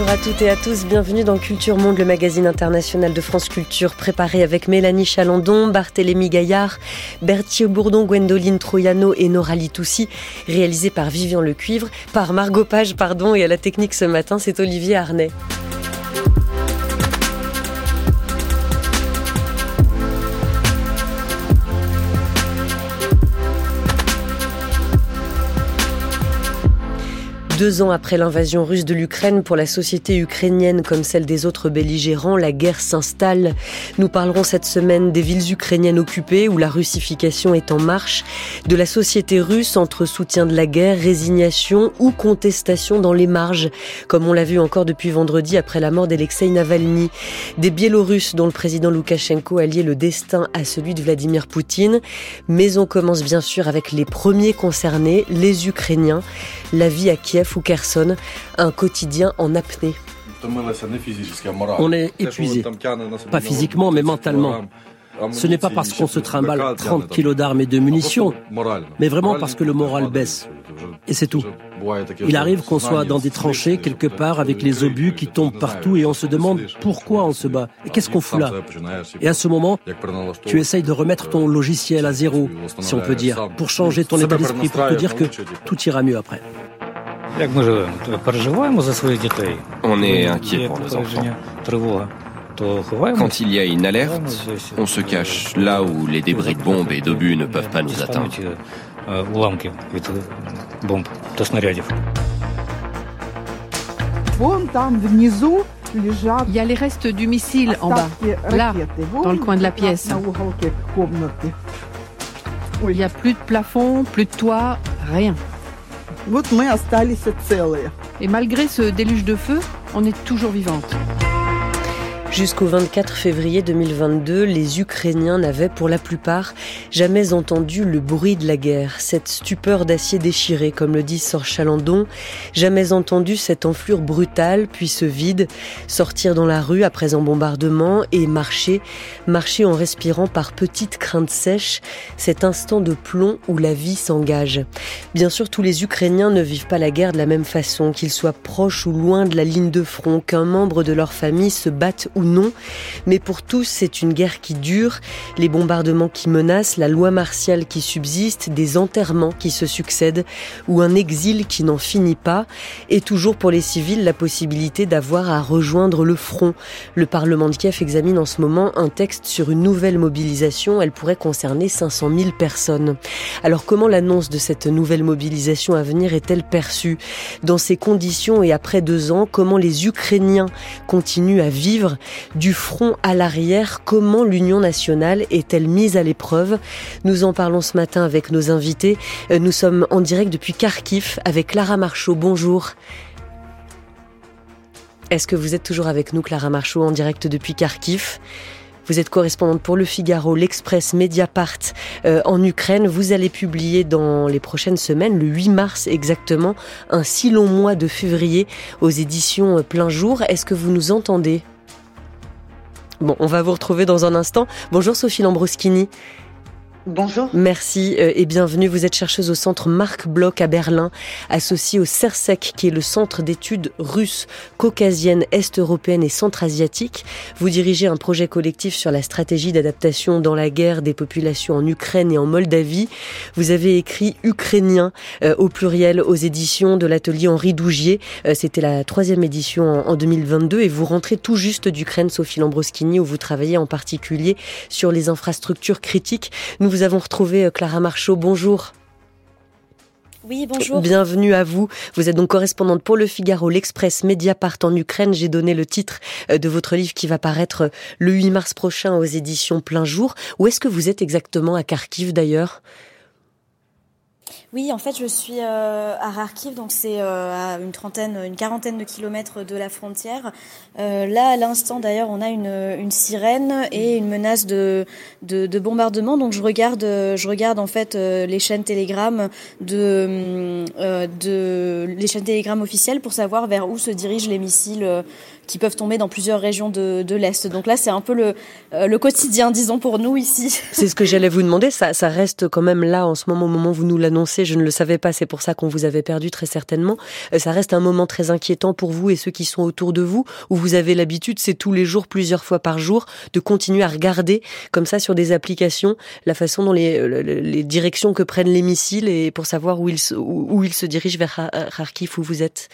Bonjour à toutes et à tous, bienvenue dans Culture Monde, le magazine international de France Culture, préparé avec Mélanie Chalandon, Barthélémy Gaillard, Berthier Bourdon, Gwendoline Troyano et Nora Litoussi, réalisé par Vivian Lecuivre, par Margot Page, pardon, et à la technique ce matin, c'est Olivier Arnay. Deux ans après l'invasion russe de l'Ukraine, pour la société ukrainienne comme celle des autres belligérants, la guerre s'installe. Nous parlerons cette semaine des villes ukrainiennes occupées où la russification est en marche, de la société russe entre soutien de la guerre, résignation ou contestation dans les marges, comme on l'a vu encore depuis vendredi après la mort d'Alexei Navalny, des Biélorusses dont le président Loukachenko a lié le destin à celui de Vladimir Poutine. Mais on commence bien sûr avec les premiers concernés, les Ukrainiens. La vie à Kiev ou Kherson, un quotidien en apnée. On est épuisé, pas physiquement mais mentalement. Ce n'est pas parce qu'on se trimballe 30 kilos d'armes et de munitions, mais vraiment parce que le moral baisse. Et c'est tout. Il arrive qu'on soit dans des tranchées quelque part avec les obus qui tombent partout et on se demande pourquoi on se bat. Et qu'est-ce qu'on fout là. Et à ce moment, tu essayes de remettre ton logiciel à zéro, si on peut dire, pour changer ton état d'esprit, pour te dire que tout ira mieux après. On est inquiet pour nos enfants. Quand il y a une alerte, on se cache là où les débris de bombes et d'obus ne peuvent pas nous atteindre. Il y a les restes du missile en bas, là, dans le coin de la pièce. Il n'y a plus de plafond, plus de toit, rien. Et malgré ce déluge de feu, on est toujours vivante. Jusqu'au 24 février 2022, les Ukrainiens n'avaient pour la plupart jamais entendu le bruit de la guerre, cette stupeur d'acier déchiré, comme le dit Sor Chalandon, jamais entendu cette enflure brutale, puis ce vide, sortir dans la rue après un bombardement et marcher, marcher en respirant par petites craintes sèches, cet instant de plomb où la vie s'engage. Bien sûr, tous les Ukrainiens ne vivent pas la guerre de la même façon, qu'ils soient proches ou loin de la ligne de front, qu'un membre de leur famille se batte non, mais pour tous c'est une guerre qui dure, les bombardements qui menacent, la loi martiale qui subsiste, des enterrements qui se succèdent ou un exil qui n'en finit pas, et toujours pour les civils la possibilité d'avoir à rejoindre le front. Le Parlement de Kiev examine en ce moment un texte sur une nouvelle mobilisation, elle pourrait concerner 500 000 personnes. Alors comment l'annonce de cette nouvelle mobilisation à venir est-elle perçue? Dans ces conditions et après deux ans, comment les Ukrainiens continuent à vivre? Du front à l'arrière, comment l'Union nationale est-elle mise à l'épreuve? Nous en parlons ce matin avec nos invités. Euh, nous sommes en direct depuis Kharkiv avec Clara Marchaud. Bonjour. Est-ce que vous êtes toujours avec nous, Clara Marchaud, en direct depuis Kharkiv? Vous êtes correspondante pour Le Figaro, l'Express, Mediapart euh, en Ukraine. Vous allez publier dans les prochaines semaines, le 8 mars exactement, un si long mois de février aux éditions Plein Jour. Est-ce que vous nous entendez? Bon, on va vous retrouver dans un instant. Bonjour Sophie Lambroschini. Bonjour. Merci euh, et bienvenue. Vous êtes chercheuse au centre Marc Bloch à Berlin, associée au CERSEC, qui est le centre d'études russes, caucasiennes, est-européennes et centra-asiatiques. Vous dirigez un projet collectif sur la stratégie d'adaptation dans la guerre des populations en Ukraine et en Moldavie. Vous avez écrit Ukrainien euh, au pluriel aux éditions de l'atelier Henri Dougier. Euh, c'était la troisième édition en, en, 2022 et vous rentrez tout juste d'Ukraine, Sophie Lambroschini, où vous travaillez en particulier sur les infrastructures critiques. Vous avons retrouvé euh, Clara Marchaud. Bonjour. Oui, bonjour. Bienvenue à vous. Vous êtes donc correspondante pour Le Figaro, l'Express, Mediapart en Ukraine. J'ai donné le titre euh, de votre livre qui va paraître euh, le 8 mars prochain aux éditions Plein Jour. Où est-ce que vous êtes exactement à Kharkiv d'ailleurs? Oui, en fait, je suis euh, à Kharkiv, donc c'est euh, à une trentaine, une quarantaine de kilomètres de la frontière. Euh, là, à l'instant, d'ailleurs, on a une, une, sirène et une menace de, de, de, bombardement. Donc, je regarde, je regarde en fait les chaînes Telegram de, de les chaînes Telegram officielles pour savoir vers où se dirigent les missiles qui peuvent tomber dans plusieurs régions de, de l'Est. Donc là, c'est un peu le, le quotidien, disons, pour nous ici. C'est ce que j'allais vous demander. Ça, ça reste quand même là, en ce moment, au moment où vous nous l'annoncez, je ne le savais pas, c'est pour ça qu'on vous avait perdu très certainement. ça reste un moment très inquiétant pour vous et ceux qui sont autour de vous, où vous avez l'habitude, c'est tous les jours, plusieurs fois par jour, de continuer à regarder comme ça sur des applications la façon dont les, les directions que prennent les missiles et pour savoir où ils, où, ils se dirigent vers Kharkiv où vous êtes.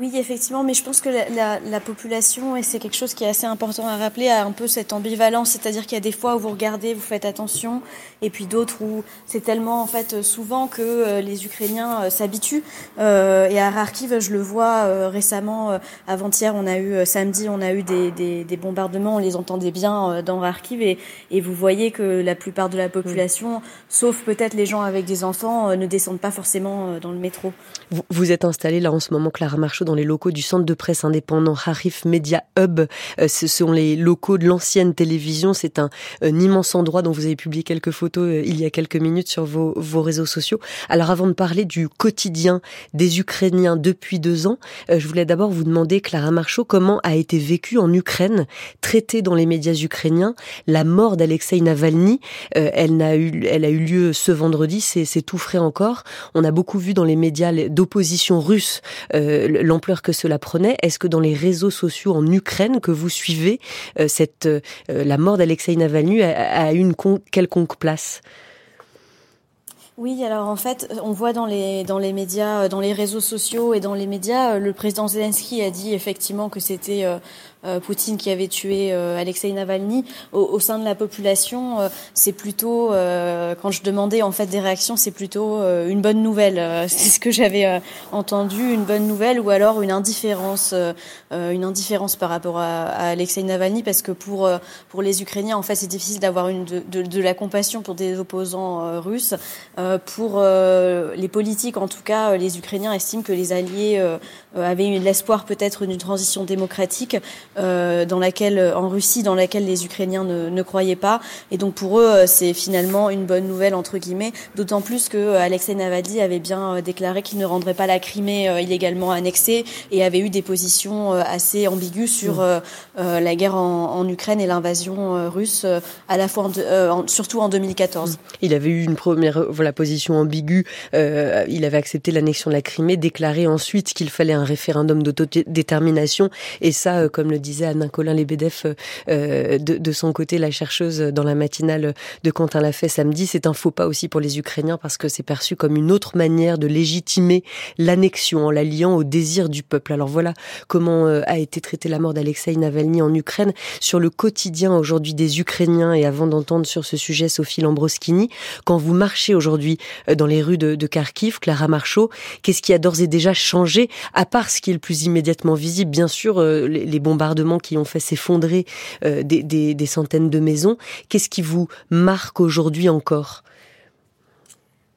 Oui, effectivement, mais je pense que la, la, population, et c'est quelque chose qui est assez important à rappeler, a un peu cette ambivalence, c'est-à-dire qu'il y a des fois où vous regardez, vous faites attention, et puis d'autres où c'est tellement en fait souvent que euh, les Ukrainiens euh, s'habituent. Euh, et à Kharkiv, je le vois récemment, avant-hier, on a eu samedi, on a eu des, des, des, bombardements, on les entendait bien dans Kharkiv, et, et, vous voyez que la plupart de la population, sauf peut-être les gens avec des enfants, ne descendent pas forcément dans le métro. Vous, vous êtes installé là en ce moment, Clara Marchaud, dans les locaux du centre de presse indépendant Harif Media Hub. Euh, ce sont les locaux de l'ancienne télévision. C'est un, immense endroit dont vous avez publié quelques photos euh, il y a quelques minutes sur vos, réseaux sociaux. Alors avant de parler du quotidien des Ukrainiens depuis deux ans, euh, je voulais d'abord vous demander, Clara Marchaud, comment a été vécue en Ukraine, traitée dans les médias ukrainiens, la mort d'Alexei Navalny. elle a eu lieu ce vendredi, c'est tout frais encore. On a beaucoup vu dans les médias d'opposition russe l'ampleur que cela prenait. Est-ce que dans les réseaux sociaux en Ukraine que vous suivez, euh, cette, euh, la mort d'Alexei Navalny a, eu une quelconque place? Oui, alors en fait, on voit dans les médias, dans les réseaux sociaux et dans les médias, le président Zelensky a dit effectivement que c'était euh, Poutine qui avait tué euh, Alexei Navalny, au, sein de la population, euh, c'est plutôt, quand je demandais en fait des réactions, c'est plutôt une bonne nouvelle. c'est ce que j'avais entendu, une bonne nouvelle, ou alors une indifférence, une indifférence par rapport à, à, Alexei Navalny, parce que pour pour les Ukrainiens, en fait, c'est difficile d'avoir une de, de, de, la compassion pour des opposants russes. pour les politiques, en tout cas, les Ukrainiens estiment que les alliés avaient eu l'espoir peut-être d'une transition démocratique. Euh, dans laquelle, en Russie, dans laquelle les Ukrainiens ne, ne croyaient pas. Et donc pour eux, euh, c'est finalement une bonne nouvelle entre guillemets. D'autant plus que euh, Alexei Navalny avait bien déclaré qu'il ne rendrait pas la Crimée illégalement annexée et avait eu des positions assez ambiguës sur mmh. la guerre en, en Ukraine et l'invasion russe, à la fois, en, surtout en 2014. Mmh. Il avait eu une première voilà position ambiguë. il avait accepté l'annexion de la Crimée, déclaré ensuite qu'il fallait un référendum d'autodétermination. Et ça, comme le disait Anne Colin Lebedev euh, de, de, son côté, la chercheuse dans la matinale de Quentin l'a fait samedi, c'est un faux pas aussi pour les Ukrainiens parce que c'est perçu comme une autre manière de légitimer l'annexion en la liant au désir du peuple. Alors voilà comment euh, a été traitée la mort d'Alexei Navalny en Ukraine sur le quotidien aujourd'hui des Ukrainiens et avant d'entendre sur ce sujet Sophie Lambroskini, quand vous marchez aujourd'hui euh, dans les rues de, de Kharkiv, Clara Marchaud, qu'est-ce qui a d'ores et déjà changé à part ce qui est le plus immédiatement visible, bien sûr, les, les bombardements qui ont fait s'effondrer euh, des, centaines de maisons. Qu'est-ce qui vous marque aujourd'hui encore?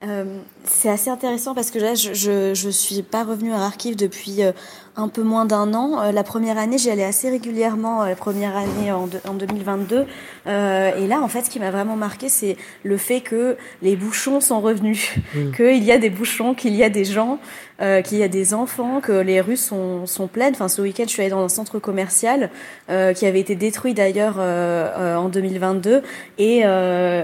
Euh, c'est assez intéressant parce que là, je, je, suis pas revenue à Kharkiv depuis euh, un peu moins d'un an. la première année, j'y allais assez régulièrement, la première année en, en 2022. et là, en fait, ce qui m'a vraiment marqué, c'est le fait que les bouchons sont revenus, mmh. qu'il y a des bouchons, qu'il y a des gens. Euh, qu'il y a des enfants, que les rues sont, sont pleines. Enfin, ce week-end, je suis allée dans un centre commercial euh, qui avait été détruit d'ailleurs euh, en 2022 et,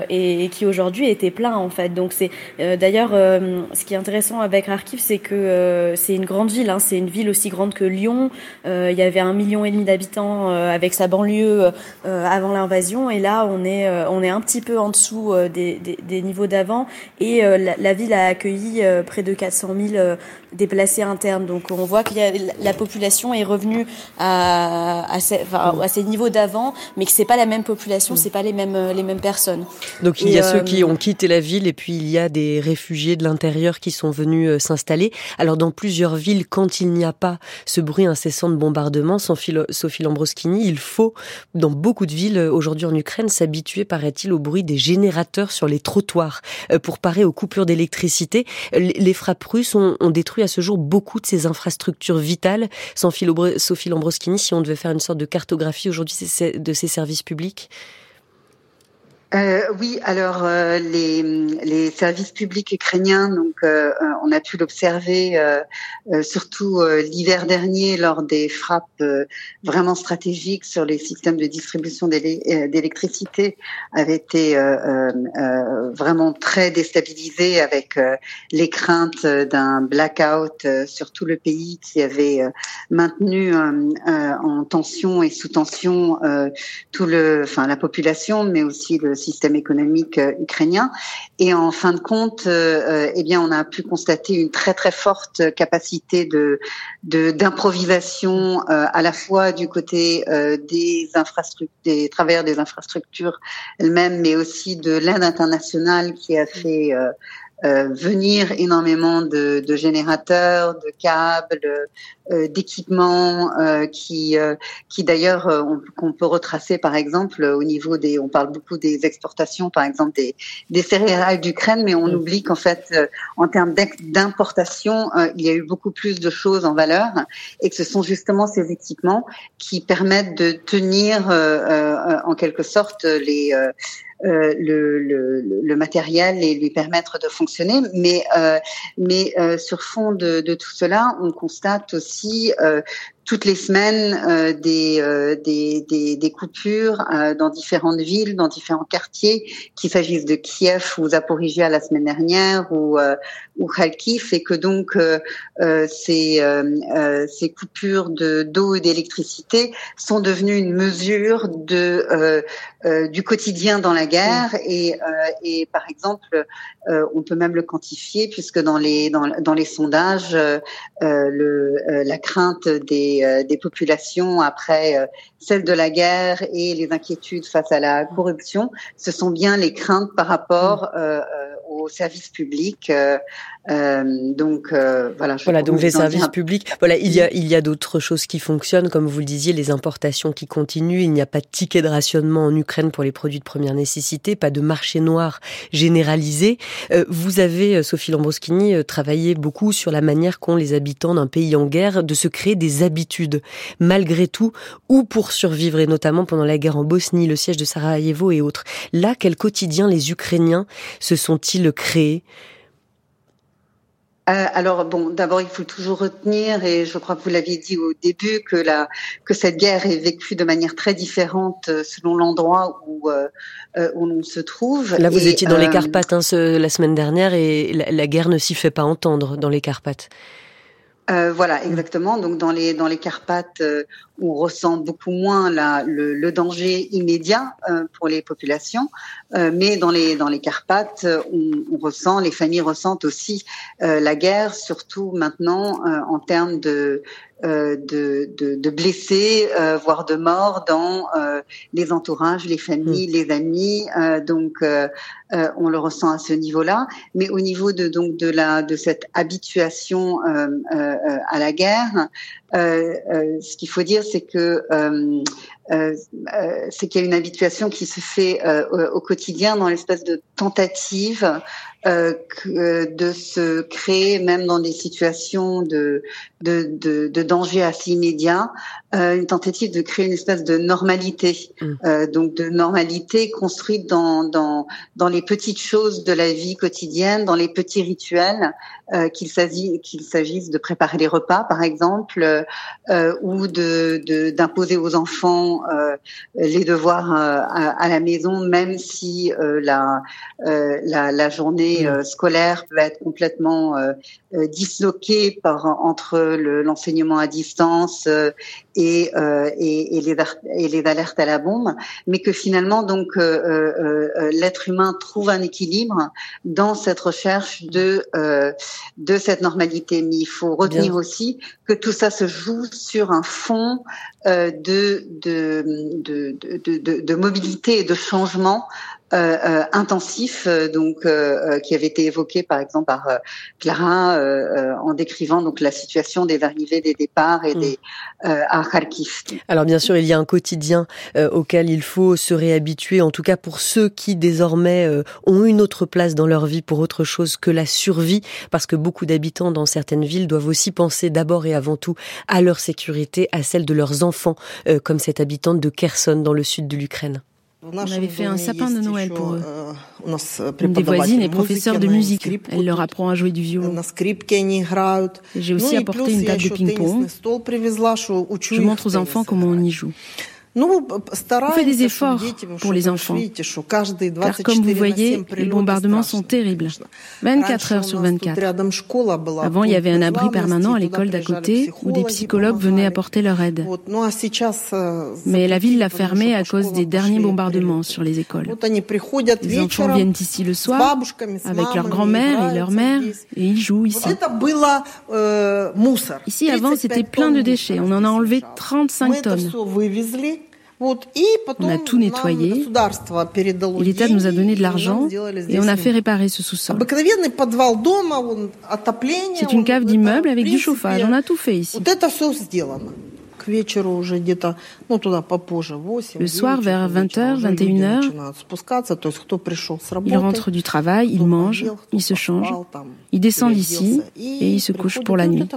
et, qui aujourd'hui était plein en fait. Donc c'est d'ailleurs ce qui est intéressant avec Kharkiv, c'est que c'est une grande ville. Hein, c'est une ville aussi grande que Lyon. il y avait un million et demi d'habitants avec sa banlieue avant l'invasion et là on est on est un petit peu en dessous des, des, des niveaux d'avant et la, la, ville a accueilli près de 400 000 déplacés internes. Donc on voit que la population est revenue à, à, ces, enfin, à ces niveaux d'avant, mais que c'est pas la même population, c'est pas les mêmes les mêmes personnes. Donc il y a ceux qui euh, ont quitté la ville et puis il y a des réfugiés de l'intérieur qui sont venus euh, s'installer. Alors dans plusieurs villes, quand il n'y a pas ce bruit incessant de bombardement, Sophie Lambroschini, il faut dans beaucoup de villes euh, aujourd'hui en Ukraine s'habituer, paraît-il, au bruit des générateurs sur les trottoirs pour parer aux coupures d'électricité. Les frappes russes ont, ont détruit à ce jour beaucoup de ces infrastructures vitales. Sans Sophie Lambroschini, si on devait faire une sorte de cartographie aujourd'hui de ces services publics? Euh, oui, alors euh, les, les, services publics ukrainiens, donc euh, on a pu l'observer surtout l'hiver dernier lors des frappes vraiment stratégiques sur les systèmes de distribution d'électricité, avaient été vraiment très déstabilisés avec les craintes d'un blackout sur tout le pays qui avait maintenu en tension et sous tension tout le, enfin la population, mais aussi le système économique euh, ukrainien. Et en fin de compte, euh, euh, eh bien, on a pu constater une très très forte capacité de d'improvisation à la fois du côté des infrastructures, des travailleurs des infrastructures elles-mêmes, mais aussi de l'aide internationale qui a fait euh, venir énormément de, de, générateurs, de câbles, euh, d'équipements euh, qui, qui d'ailleurs qu'on peut retracer par exemple au niveau des, on parle beaucoup des exportations par exemple des, des céréales d'Ukraine, mais on mm. oublie qu'en fait en termes d'importation, il y a eu beaucoup plus de choses en valeur et que ce sont justement ces équipements qui permettent de tenir en quelque sorte les euh, le, le, le, matériel et lui permettre de fonctionner. Mais, euh, mais euh, sur fond de, de, tout cela, on constate aussi toutes les semaines euh, des, euh, des, des, des, coupures euh, dans différentes villes, dans différents quartiers, qu'il s'agisse de Kiev ou Zaporizhia la semaine dernière ou, ou Kharkiv, et que donc ces, ces coupures de d'eau et d'électricité sont devenues une mesure de du quotidien dans la guerre. Et, et par exemple on peut même le quantifier puisque dans les dans, dans les sondages le, la crainte des euh, des, populations après euh, celle de la guerre et les inquiétudes face à la corruption, ce sont bien les craintes par rapport mm. euh, aux publics. donc voilà. voilà, donc les services publics. Voilà, il y a il y a d'autres choses qui fonctionnent, comme vous le disiez, les importations qui continuent. Il n'y a pas de ticket de rationnement en Ukraine pour les produits de première nécessité, pas de marché noir généralisé. vous avez, Sophie Lambroschini, travaillé beaucoup sur la manière qu'ont les habitants d'un pays en guerre de se créer des habitudes malgré tout, ou pour survivre, et notamment pendant la guerre en Bosnie, le siège de Sarajevo et autres. Là, quel quotidien les Ukrainiens se sont-ils créés? Euh, alors bon, d'abord il faut toujours retenir, et je crois que vous l'aviez dit au début, que la que cette guerre est vécue de manière très différente euh, selon l'endroit où euh, où l'on se trouve. Là, vous étiez dans les Carpates hein, la semaine dernière, et la guerre ne s'y fait pas entendre dans les Carpates. Euh, voilà, exactement. Donc dans les dans les Carpates, euh, on ressent beaucoup moins la, le, le danger immédiat euh, pour les populations, euh, mais dans les dans les Carpates, on, on, ressent, les familles ressentent aussi la guerre, surtout maintenant en termes de de, de, de, blessés, voire de morts dans les entourages, les familles, mmh. les amis. donc, on le ressent à ce niveau-là. Mais au niveau de donc de la de cette habituation à la guerre, ce qu'il faut dire, c'est que euh, euh, euh, c'est qu'il y a une habituation qui se fait au quotidien dans l'espèce de tentative de se créer, même dans des situations de, de, de, de danger assez immédiat, une tentative de créer une espèce de normalité, mmh. donc de normalité construite dans, dans, dans les petites choses de la vie quotidienne, dans les petits rituels, qu'il s'agisse qu'il s'agisse de préparer les repas, par exemple, ou de d'imposer aux enfants euh, les devoirs euh, à, la maison, même si euh, la, la, la journée scolaire peut être complètement disloquée par entre l'enseignement à distance et, et, et, les, et les alertes à la bombe, mais que finalement donc l'être humain trouve un équilibre dans cette recherche de de cette normalité. Mais il faut retenir aussi que tout ça se joue sur un fond euh, de, de, de, de, de, mobilité et de changement euh, euh, intensif, euh, donc qui avait été évoqué par exemple par Clara en décrivant donc la situation des arrivées, des départs et mm. des à Kharkiv. Alors bien sûr, il y a un quotidien auquel il faut se réhabituer, en tout cas pour ceux qui désormais ont une autre place dans leur vie pour autre chose que la survie, parce que beaucoup d'habitants dans certaines villes doivent aussi penser d'abord et avant tout à leur sécurité, à celle de leurs enfants, comme cette habitante de Kherson dans le sud de l'Ukraine. On avait fait un sapin de Noël pour eux. Une des voisines est professeure de musique. Elle leur apprend à jouer du violon. J'ai aussi apporté une table de ping-pong. Je montre aux enfants comment on y joue. On fait des efforts pour les enfants, car comme vous voyez, les bombardements sont terribles. 24 heures sur 24. Avant, il y avait un abri permanent à l'école d'à côté où des psychologues venaient apporter leur aide. Mais la ville l'a fermé à cause des derniers bombardements sur les écoles. Les enfants viennent ici le soir avec leur grand-mère et leur mère et ils jouent ici. Ici, avant, c'était plein de déchets. On en a enlevé 35 tonnes. On a tout nettoyé et l'État nous a donné de l'argent et on a fait réparer ce sous-sol. C'est une cave d'immeuble avec du chauffage. On a tout fait ici. Le soir, vers 20h, 21h, il rentre du travail, il mange, il se change, il descend ici et il se couche pour la nuit.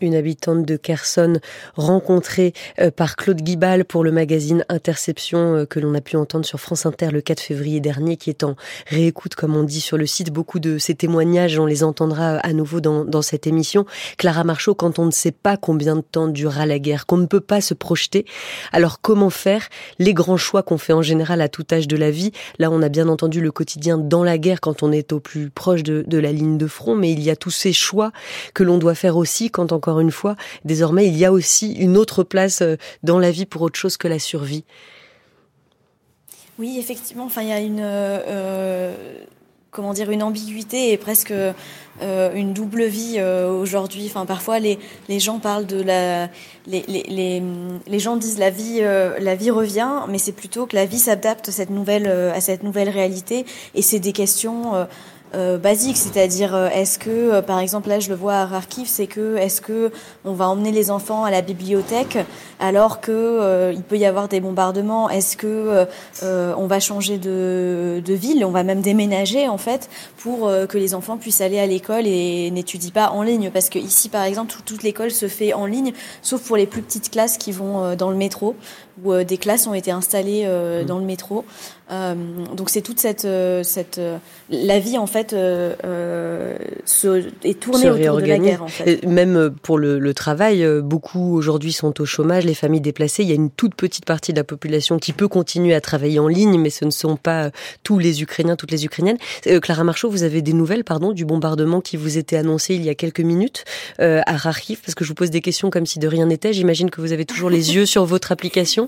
Une habitante de Kherson rencontrée euh, par Claude Guibal pour le magazine Interception euh, que l'on a pu entendre sur France Inter le 4 février dernier qui est en réécoute comme on dit sur le site. Beaucoup de ces témoignages, on les entendra à nouveau dans, dans cette émission. Clara Marchot, quand on ne sait pas combien de temps durera la guerre, qu'on ne peut pas se projeter, alors comment faire? Les grands choix qu'on fait en général à tout âge de la vie Là, on a bien entendu le quotidien dans la guerre quand on est au plus proche de, de la ligne de front, mais il y a tous ces choix que l'on doit faire aussi quand encore encore une fois, désormais, il y a aussi une autre place euh, dans la vie pour autre chose que la survie. Oui, effectivement. Enfin, il y a une euh, comment dire une ambiguïté et presque euh, une double vie aujourd'hui. Enfin, parfois les, les gens parlent de la les, les, les, gens disent la vie la vie revient, mais c'est plutôt que la vie s'adapte cette nouvelle à cette nouvelle réalité et c'est des questions euh, basique, c'est-à-dire euh, est-ce que, euh, par exemple, là je le vois à Kharkiv, c'est que est-ce que on va emmener les enfants à la bibliothèque alors que il peut y avoir des bombardements? Est-ce que on va changer de, de, ville, on va même déménager en fait pour que les enfants puissent aller à l'école et n'étudient pas en ligne. Parce que ici, par exemple, toute l'école se fait en ligne, sauf pour les plus petites classes qui vont dans le métro où des classes ont été installées mmh. dans le métro. donc c'est toute cette, cette la vie en fait euh, euh, se, est tournée autour de la guerre. En fait. Même euh, pour le, le travail, beaucoup aujourd'hui sont au chômage, les familles déplacées. Il y a une toute petite partie de la population qui peut continuer à travailler en ligne, mais ce ne sont pas tous les Ukrainiens, toutes les Ukrainiennes. Clara Marchaud, vous avez des nouvelles, pardon, du bombardement qui vous était annoncé il y a quelques minutes à Kharkiv, parce que je vous pose des questions comme si de rien n'était. J'imagine que vous avez toujours les yeux sur votre application.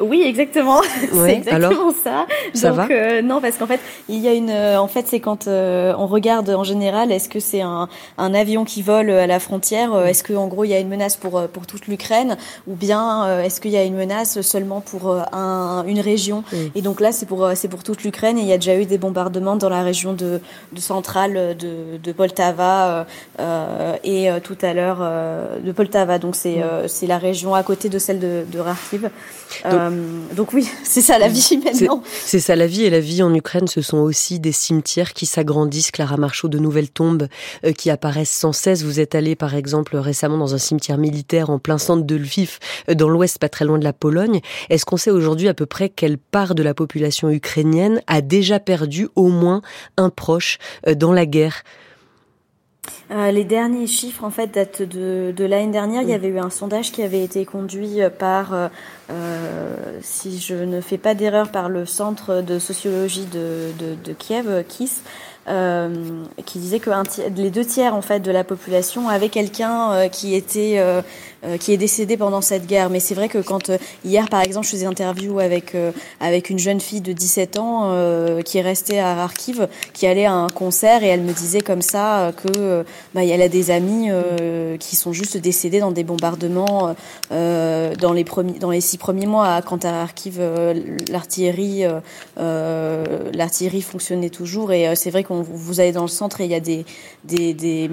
Oui, exactement. c'est exactement ça. Ça va? euh, Non, parce qu'en fait, il y a une. Euh, en fait, c'est quand euh, on regarde en général, est-ce que c'est un, un, avion qui vole à la frontière Est-ce qu'en gros il y a une menace pour pour toute l'Ukraine Ou bien est-ce qu'il y a une menace seulement pour un, une région? Et donc là, c'est pour c'est pour toute l'Ukraine. Et il y a déjà eu des bombardements dans la région de, de centrale de, de Poltava et tout à l'heure de Poltava. Donc c'est c'est la région à côté de celle de, de Kharkiv. Donc oui, c'est ça la vie maintenant. C'est ça la vie et la vie en Ukraine, ce sont aussi des cimetières qui s'agrandissent. Clara Marchaud, de nouvelles tombes euh, qui apparaissent sans cesse. Vous êtes allé par exemple récemment dans un cimetière militaire en plein centre de Lviv, euh, dans l'ouest, pas très loin de la Pologne. Est-ce qu'on sait aujourd'hui à peu près quelle part de la population ukrainienne a déjà perdu au moins un proche dans la guerre euh, les derniers chiffres en fait datent de, de l'année dernière. Il y avait eu un sondage qui avait été conduit par, euh, euh si je ne fais pas d'erreur, par le Centre de sociologie de, de, de Kiev, KISS, euh, qui disait que les deux tiers en fait de la population avaient quelqu'un euh, qui était euh, qui est décédé pendant cette guerre. Mais c'est vrai que quand hier par exemple je faisais interview avec avec une jeune fille de 17 ans qui est restée à Kharkiv, qui allait à un concert et elle me disait comme ça que bah, elle a des amis qui sont juste décédés dans des bombardements dans les premiers dans les six premiers mois quand à Kharkiv l'artillerie l'artillerie fonctionnait toujours et c'est vrai qu'on vous allez dans le centre et il y a des, des, des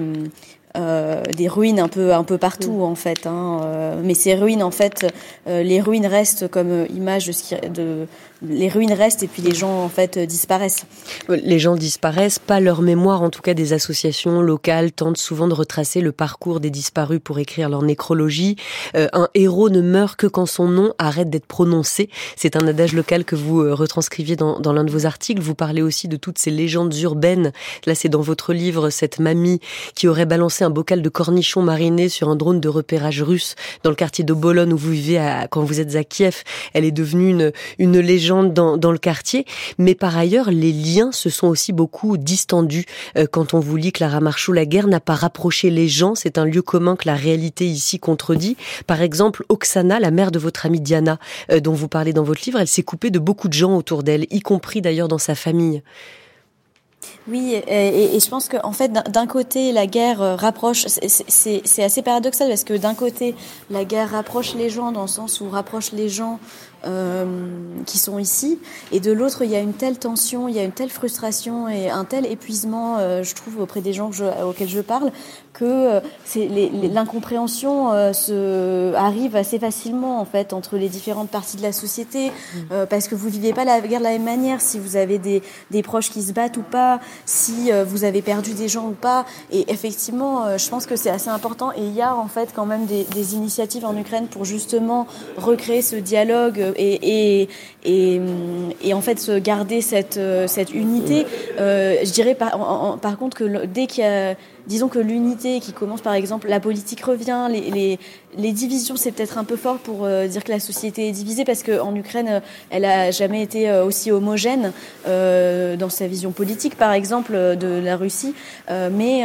euh, des ruines un peu un peu partout en fait. Hein, euh, mais ces ruines en fait, euh, les ruines restent comme image de, de les ruines restent et puis les gens en fait disparaissent. Les gens disparaissent, pas leur mémoire. En tout cas, des associations locales tentent souvent de retracer le parcours des disparus pour écrire leur nécrologie. Euh, un héros ne meurt que quand son nom arrête d'être prononcé. C'est un adage local que vous euh, retranscriviez dans, dans l'un de vos articles. Vous parlez aussi de toutes ces légendes urbaines. Là, c'est dans votre livre cette mamie qui aurait balancé un bocal de cornichons marinés sur un drone de repérage russe dans le quartier de Bologne où vous vivez à, quand vous êtes à Kiev. Elle est devenue une, une légende dans, le quartier. Mais par ailleurs, les liens se sont aussi beaucoup distendus. Euh, quand on vous lit Clara Marchou, la guerre n'a pas rapproché les gens. C'est un lieu commun que la réalité ici contredit. Par exemple, Oksana, la mère de votre amie Diana, euh, dont vous parlez dans votre livre, elle s'est coupée de beaucoup de gens autour d'elle, y compris d'ailleurs dans sa famille. Oui, et, je pense qu'en fait, d'un côté, la guerre euh, rapproche, c'est assez paradoxal parce que d'un côté, la guerre rapproche les gens dans le sens où rapproche les gens euh, qui sont ici, et de l'autre, il y a une telle tension, il y a une telle frustration et un tel épuisement, euh, je trouve, auprès des gens auxquels je parle, que euh, l'incompréhension se arrive assez facilement en fait entre les différentes parties de la société, mm. parce que vous vivez pas la guerre de la même manière, si vous avez des, des proches qui se battent ou pas, si vous avez perdu des gens ou pas, et effectivement, je pense que c'est assez important, et il y a en fait quand même des, des, initiatives en Ukraine pour justement recréer ce dialogue et, et, et, et en fait se garder cette, cette unité. je dirais par, par contre que dès qu'il y a disons que l'unité qui commence par exemple, la politique revient, les, les, les divisions, c'est peut-être un peu fort pour euh, dire que la société est divisée parce qu'en Ukraine, euh, elle a jamais été euh, aussi homogène dans sa vision politique, par exemple, de la Russie. mais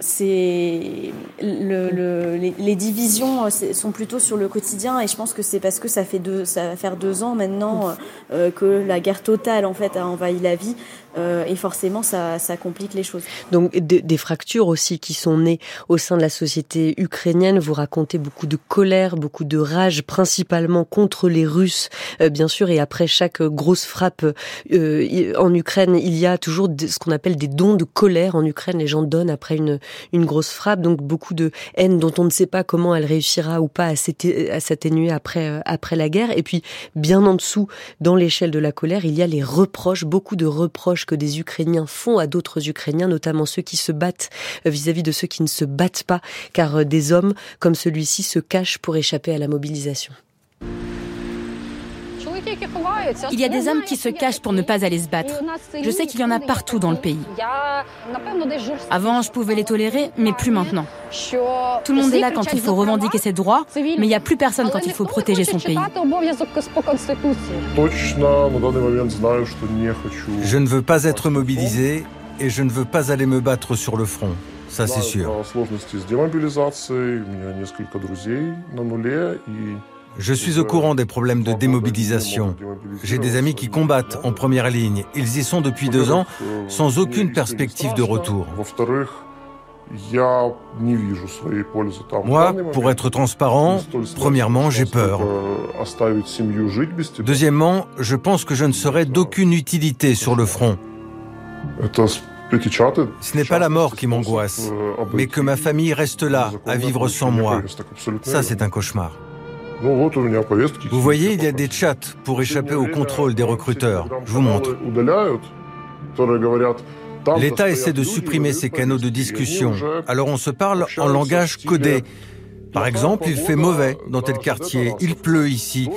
c'est le, le, les, les, divisions sont plutôt sur le quotidien et je pense que c'est parce que ça fait deux, ça va faire deux ans maintenant que la guerre totale en fait a envahi la vie et forcément ça, ça complique les choses. Donc des fractures aussi qui sont nées au sein de la société ukrainienne. Vous racontez beaucoup de colère, beaucoup de rage, principalement contre les Russes, euh, bien sûr. Et après chaque grosse frappe euh, en Ukraine, il y a toujours ce qu'on appelle des dons de colère en Ukraine. Les gens donnent après une, une grosse frappe, donc beaucoup de haine dont on ne sait pas comment elle réussira ou pas à s'atténuer après euh, après la guerre. Et puis bien en dessous, dans l'échelle de la colère, il y a les reproches, beaucoup de reproches que des Ukrainiens font à d'autres Ukrainiens, notamment ceux qui se battent vis-à-vis -vis de ceux qui ne se battent pas, car des hommes comme celui se cache pour échapper à la mobilisation. Il y a des hommes qui se cachent pour ne pas aller se battre. Je sais qu'il y en a partout dans le pays. Avant, je pouvais les tolérer, mais plus maintenant. Tout le monde est là quand il faut revendiquer ses droits, mais il n'y a plus personne quand il faut protéger son pays. Je ne veux pas être mobilisé et je ne veux pas aller me battre sur le front ça c'est sûr. Je suis au courant des problèmes de démobilisation. J'ai des amis qui combattent en première ligne. Ils y sont depuis deux ans sans aucune perspective de retour. Moi, pour être transparent, premièrement, j'ai peur. Deuxièmement, je pense que je ne serai d'aucune utilité sur le front. Ce n'est pas la mort qui m'angoisse, mais que ma famille reste là, à vivre sans moi. Ça, c'est un cauchemar. Vous voyez, il y a des chats pour échapper au contrôle des recruteurs. Je vous montre. L'État essaie de supprimer ces canaux de discussion. Alors on se parle en langage codé. Par exemple, il fait mauvais dans tel quartier, il pleut ici.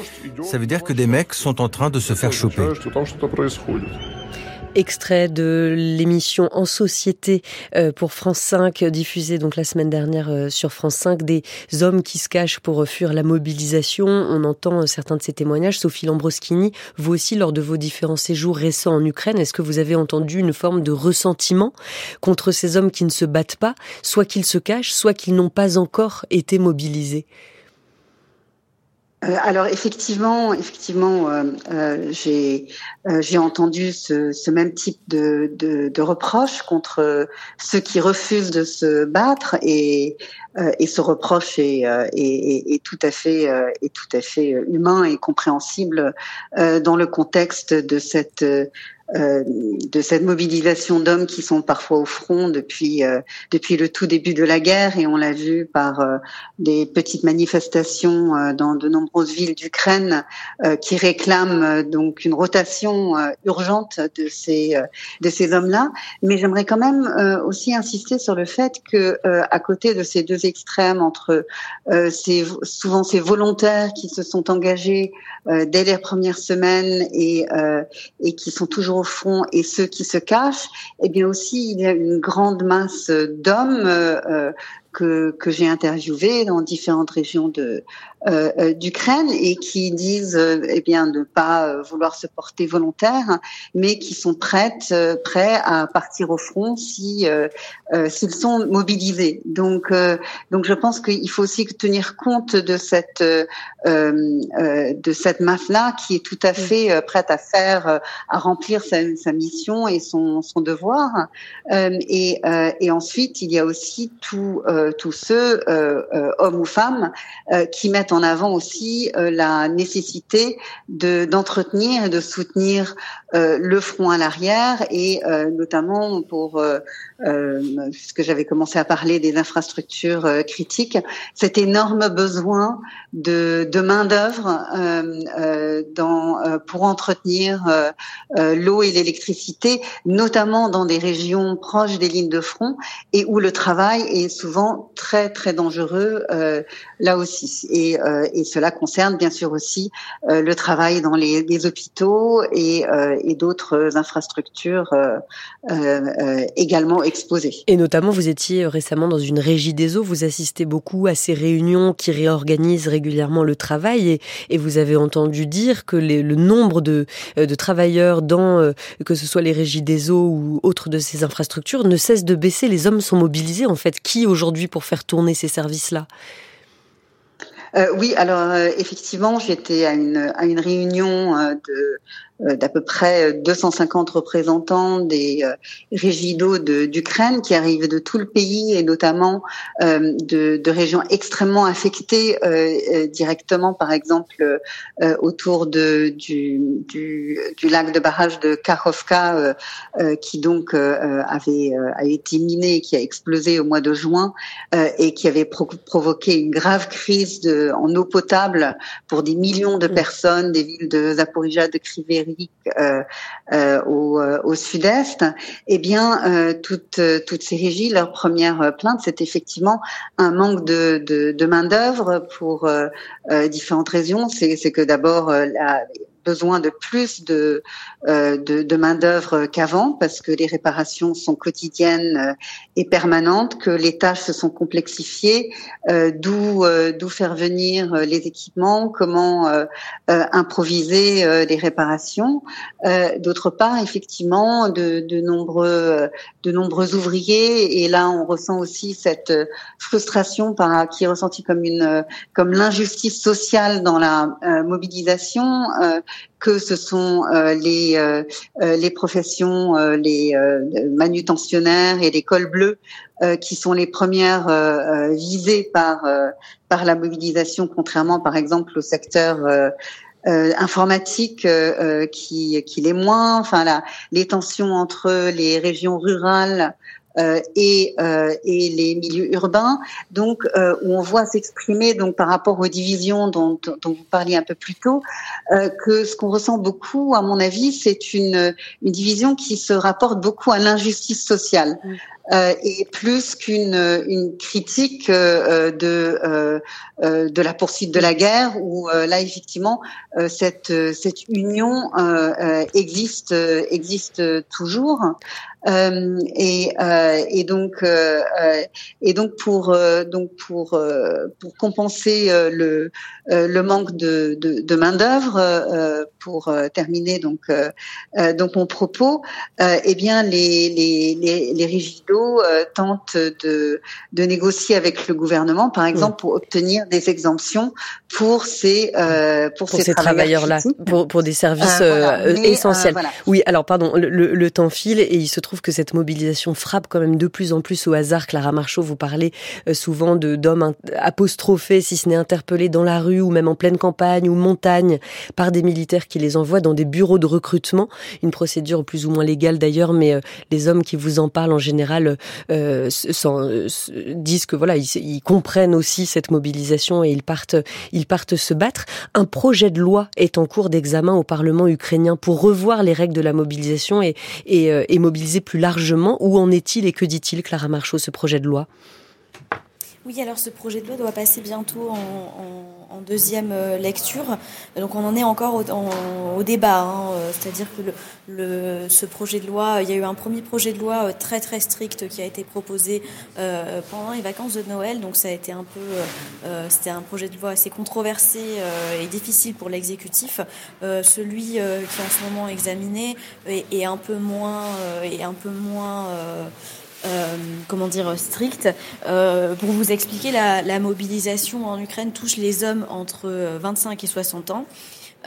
Ça veut dire que des mecs sont en train de se faire choper. Extrait de l'émission En Société euh, pour France 5, diffusée donc la semaine dernière euh, sur France 5, des hommes qui se cachent pour fuir la mobilisation. On entend euh, certains de ces témoignages. Sophie Lambroschini, vous aussi, lors de vos différents séjours récents en Ukraine, est-ce que vous avez entendu une forme de ressentiment contre ces hommes qui ne se battent pas, soit qu'ils se cachent, soit qu'ils n'ont pas encore été mobilisés? Euh, alors effectivement, effectivement, euh, euh, j'ai entendu ce, même type de, de, de reproches contre ceux qui refusent de se battre et et ce reproche est, est, tout à fait est tout à fait humain et compréhensible dans le contexte de cette de cette mobilisation d'hommes qui sont parfois au front depuis depuis le tout début de la guerre et on l'a vu par des petites manifestations dans de nombreuses villes d'Ukraine qui réclament donc une rotation urgente de ces de ces hommes-là. Mais j'aimerais quand même aussi insister sur le fait que à côté de ces deux extrêmes entre ces souvent ces volontaires qui se sont engagés euh, dès les premières semaines et, euh, et qui sont toujours front et ceux qui se cachent, eh bien aussi il y a une grande masse d'hommes euh, que, que j'ai interviewés dans différentes régions de euh, euh, d'Ukraine et qui disent euh, eh bien ne pas vouloir se porter volontaire, mais qui sont prêtes, prêts à partir au front si s'ils sont mobilisés. Donc donc je pense qu'il faut aussi tenir compte de cette de cette masse là qui est tout à fait prête à faire à remplir sa, sa mission et son son devoir. et et ensuite il y a aussi tous tous ceux hommes ou femmes qui mettent en avant aussi euh, la nécessité de d'entretenir et de soutenir euh, le front à l'arrière et euh, notamment pour puisque j'avais commencé à parler des infrastructures critiques, cet énorme besoin de, de main d'œuvre dans pour entretenir l'eau et l'électricité, notamment dans des régions proches des lignes de front et où le travail est souvent très très dangereux là aussi. Et euh, et cela concerne bien sûr aussi euh, le travail dans les, hôpitaux et, euh, et d'autres infrastructures également exposées. Et notamment, vous étiez récemment dans une régie des eaux, vous assistez beaucoup à ces réunions qui réorganisent régulièrement le travail et, vous avez entendu dire que le nombre de travailleurs dans, que ce soit les régies des eaux ou autres de ces infrastructures, ne cesse de baisser. Les hommes sont mobilisés en fait. Qui aujourd'hui pour faire tourner ces services-là? Euh, oui, alors euh, effectivement, j'étais à une, à une réunion euh, de d'à peu près 250 représentants des euh, régies d'eau d'Ukraine qui arrivent de tout le pays et notamment euh, de, de régions extrêmement affectées directement, par exemple autour de, du, du, du, lac de barrage de Kakhovka qui donc avait a été miné, qui a explosé au mois de juin et qui avait provoqué une grave crise de, en eau potable pour des millions de personnes, des villes de Zaporizhia, de Kriveri euh, euh, au, euh, au sud-est, eh bien, toutes, toutes ces régies, leur première plainte, c'est effectivement un manque de, de, de main d'œuvre pour différentes raisons. C'est que d'abord besoin de plus de, euh, de, de main-d'œuvre qu'avant parce que les réparations sont quotidiennes euh, et permanentes, que les tâches se sont complexifiées, euh, d'où euh, d'où faire venir les équipements, comment improviser les réparations. D'autre part, effectivement, de, de nombreux de nombreux ouvriers et là on ressent aussi cette frustration par, qui est ressentie comme une comme l'injustice sociale dans la mobilisation que ce sont euh, les euh, euh, les professions, les manutentionnaires et les cols bleus qui sont les premières visées par par la mobilisation, contrairement par exemple au secteur informatique qui qui l'est moins. Enfin, la, les tensions entre les régions rurales euh, et, euh, et les milieux urbains, donc euh, où on voit s'exprimer donc par rapport aux divisions dont, dont vous parliez un peu plus tôt, que ce qu'on ressent beaucoup, à mon avis, c'est une, une division qui se rapporte beaucoup à l'injustice sociale. Euh, et plus qu'une une critique euh, de euh, de la poursuite de la guerre où là effectivement cette cette union existe existe toujours euh, et, euh, et, donc euh, et donc pour donc pour pour compenser le le manque de, de, de main d'œuvre pour terminer donc donc mon propos eh bien les les les, les rigidos tentent de de négocier avec le gouvernement par exemple pour obtenir des exemptions pour ces pour, pour, ces, travailleurs là pour pour des services essentiels oui alors pardon le, le, temps file et il se trouve que cette mobilisation frappe quand même de plus en plus au hasard. Clara Marchaud, vous parlez euh, souvent de d'hommes apostrophés, si ce n'est interpellés dans la rue ou même en pleine campagne ou montagne par des militaires qui les envoient dans des bureaux de recrutement. Une procédure plus ou moins légale d'ailleurs, mais euh, les hommes qui vous en parlent en général euh, disent que voilà, ils, comprennent aussi cette mobilisation et ils partent, ils partent se battre. Un projet de loi est en cours d'examen au Parlement ukrainien pour revoir les règles de la mobilisation et, et mobiliser plus largement. Où en est-il et que dit-il, Clara Marchaud, ce projet de loi? Oui, alors ce projet de loi doit passer bientôt en, deuxième euh, lecture. Donc on en est encore au, débat. Hein. C'est-à-dire que le, ce projet de loi, il y a eu un premier projet de loi euh, très très strict qui a été proposé euh, pendant les vacances de Noël. Donc ça a été un peu, c'était un projet de loi assez controversé et difficile pour l'exécutif. celui qui est en ce moment examiné est, un peu moins, est un peu moins euh, comment dire strict. Euh, pour vous expliquer, la, mobilisation en Ukraine touche les hommes entre 25 et 60 ans.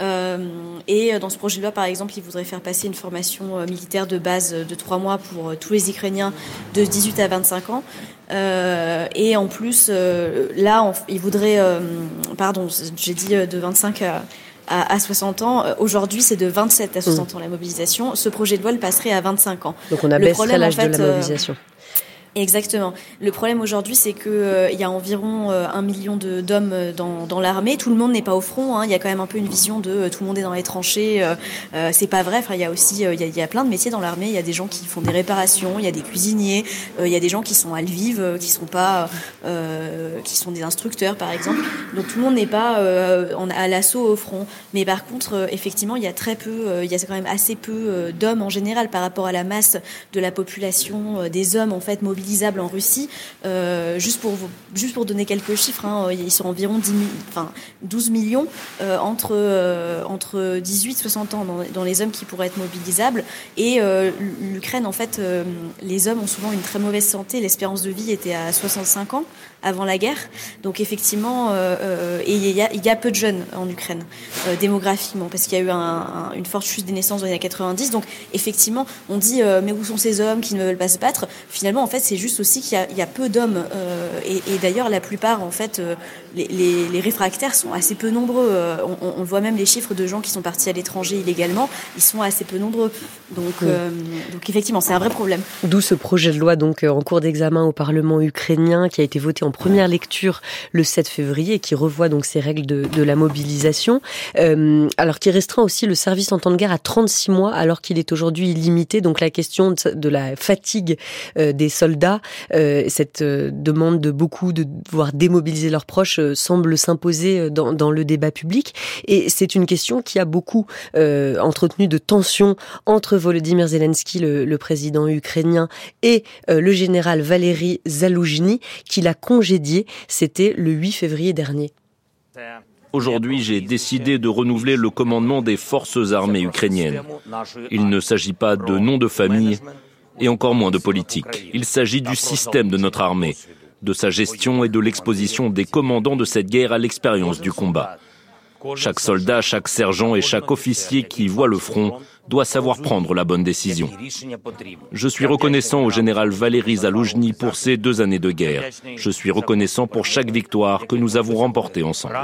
Euh, et dans ce projet de loi, par exemple, il voudrait faire passer une formation euh, militaire de base de trois mois pour euh, tous les Ukrainiens de 18 à 25 ans. Euh, et en plus, là, il voudrait, pardon, j'ai dit de 25 à, à, 60 ans. Aujourd'hui, c'est de 27 à 60 mmh. ans la mobilisation. Ce projet de loi le passerait à 25 ans. Donc on abaisserait l'âge de la mobilisation. Exactement. Le problème aujourd'hui, c'est que euh, y a environ euh, un million d'hommes euh, dans, dans l'armée. Tout le monde n'est pas au front. Hein. Il y a quand même un peu une vision de tout le monde est dans les tranchées. c'est pas vrai. Enfin, il y a aussi, il y y, a, plein de métiers dans l'armée. Il y a des gens qui font des réparations. Il y a des cuisiniers. il y a des gens qui sont à Lviv, qui sont pas, qui sont des instructeurs, par exemple. Donc tout le monde n'est pas en, à l'assaut au front. Mais par contre, effectivement, il y a très peu, il y a quand même assez peu d'hommes en général par rapport à la masse de la population des hommes en fait en Russie. Euh, juste, pour juste pour donner quelques chiffres, hein, ils sont environ 10 enfin, 12 millions euh, entre, euh, entre 18 et 60 ans dans, les hommes qui pourraient être mobilisables. Et l'Ukraine, en fait, les hommes ont souvent une très mauvaise santé. L'espérance de vie était à 65 ans avant la guerre. Donc effectivement, et il y, a, y, a, peu de jeunes en Ukraine démographiquement parce qu'il y a eu une forte chute des naissances dans les années 90. Donc effectivement, on dit mais où sont ces hommes qui ne veulent pas se battre? Finalement, en fait, c'est juste aussi qu'il y, a peu d'hommes. Euh, et, d'ailleurs, la plupart, en fait, euh, les, réfractaires sont assez peu nombreux. Euh, on, voit même les chiffres de gens qui sont partis à l'étranger illégalement. Ils sont assez peu nombreux. Donc, donc effectivement, c'est un vrai problème. D'où ce projet de loi donc en cours d'examen au Parlement ukrainien qui a été voté en première lecture le 7 février qui revoit donc ces règles de, de la mobilisation. alors qui restreint aussi le service en temps de guerre à 36 mois alors qu'il est aujourd'hui illimité. Donc la question de la fatigue des soldats euh, cette euh, demande de beaucoup de devoir démobiliser leurs proches euh, semble s'imposer dans, le débat public. Et c'est une question qui a beaucoup entretenu de tensions entre Volodymyr Zelensky, le, président ukrainien, et le général Valéry Zaloujny, qui l'a C'était le 8 février dernier. Aujourd'hui, j'ai décidé de renouveler le commandement des forces armées ukrainiennes. Il ne s'agit pas de nom de famille, et encore moins de politique. Il s'agit du système de notre armée, de sa gestion et de l'exposition des commandants de cette guerre à l'expérience du combat. Chaque soldat, chaque sergent et chaque officier qui voit le front doit savoir prendre la bonne décision. Je suis reconnaissant au général Valéry Zaloujny pour ces deux années de guerre. Je suis reconnaissant pour chaque victoire que nous avons remportée ensemble.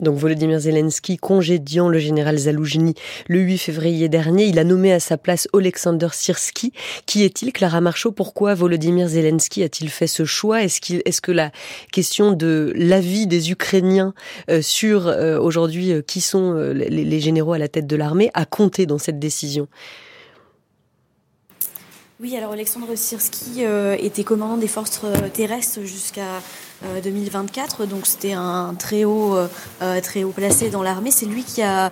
Donc Volodymyr Zelensky congédiant le général Zaloujny le 8 février dernier, il a nommé à sa place Alexander Sirski. Qui est-il, Clara Marchaud Pourquoi Volodymyr Zelensky a-t-il fait ce choix? Est-ce qu'il, est-ce que la question de l'avis des Ukrainiens euh, sur euh, aujourd'hui euh, qui sont les, les généraux à la tête de l'armée a compté dans cette décision. Oui, alors Alexandre Sirski euh, était commandant des forces euh, terrestres jusqu'à 2024. Euh, donc c'était un très haut, euh, euh, très haut placé dans l'armée. C'est lui qui a,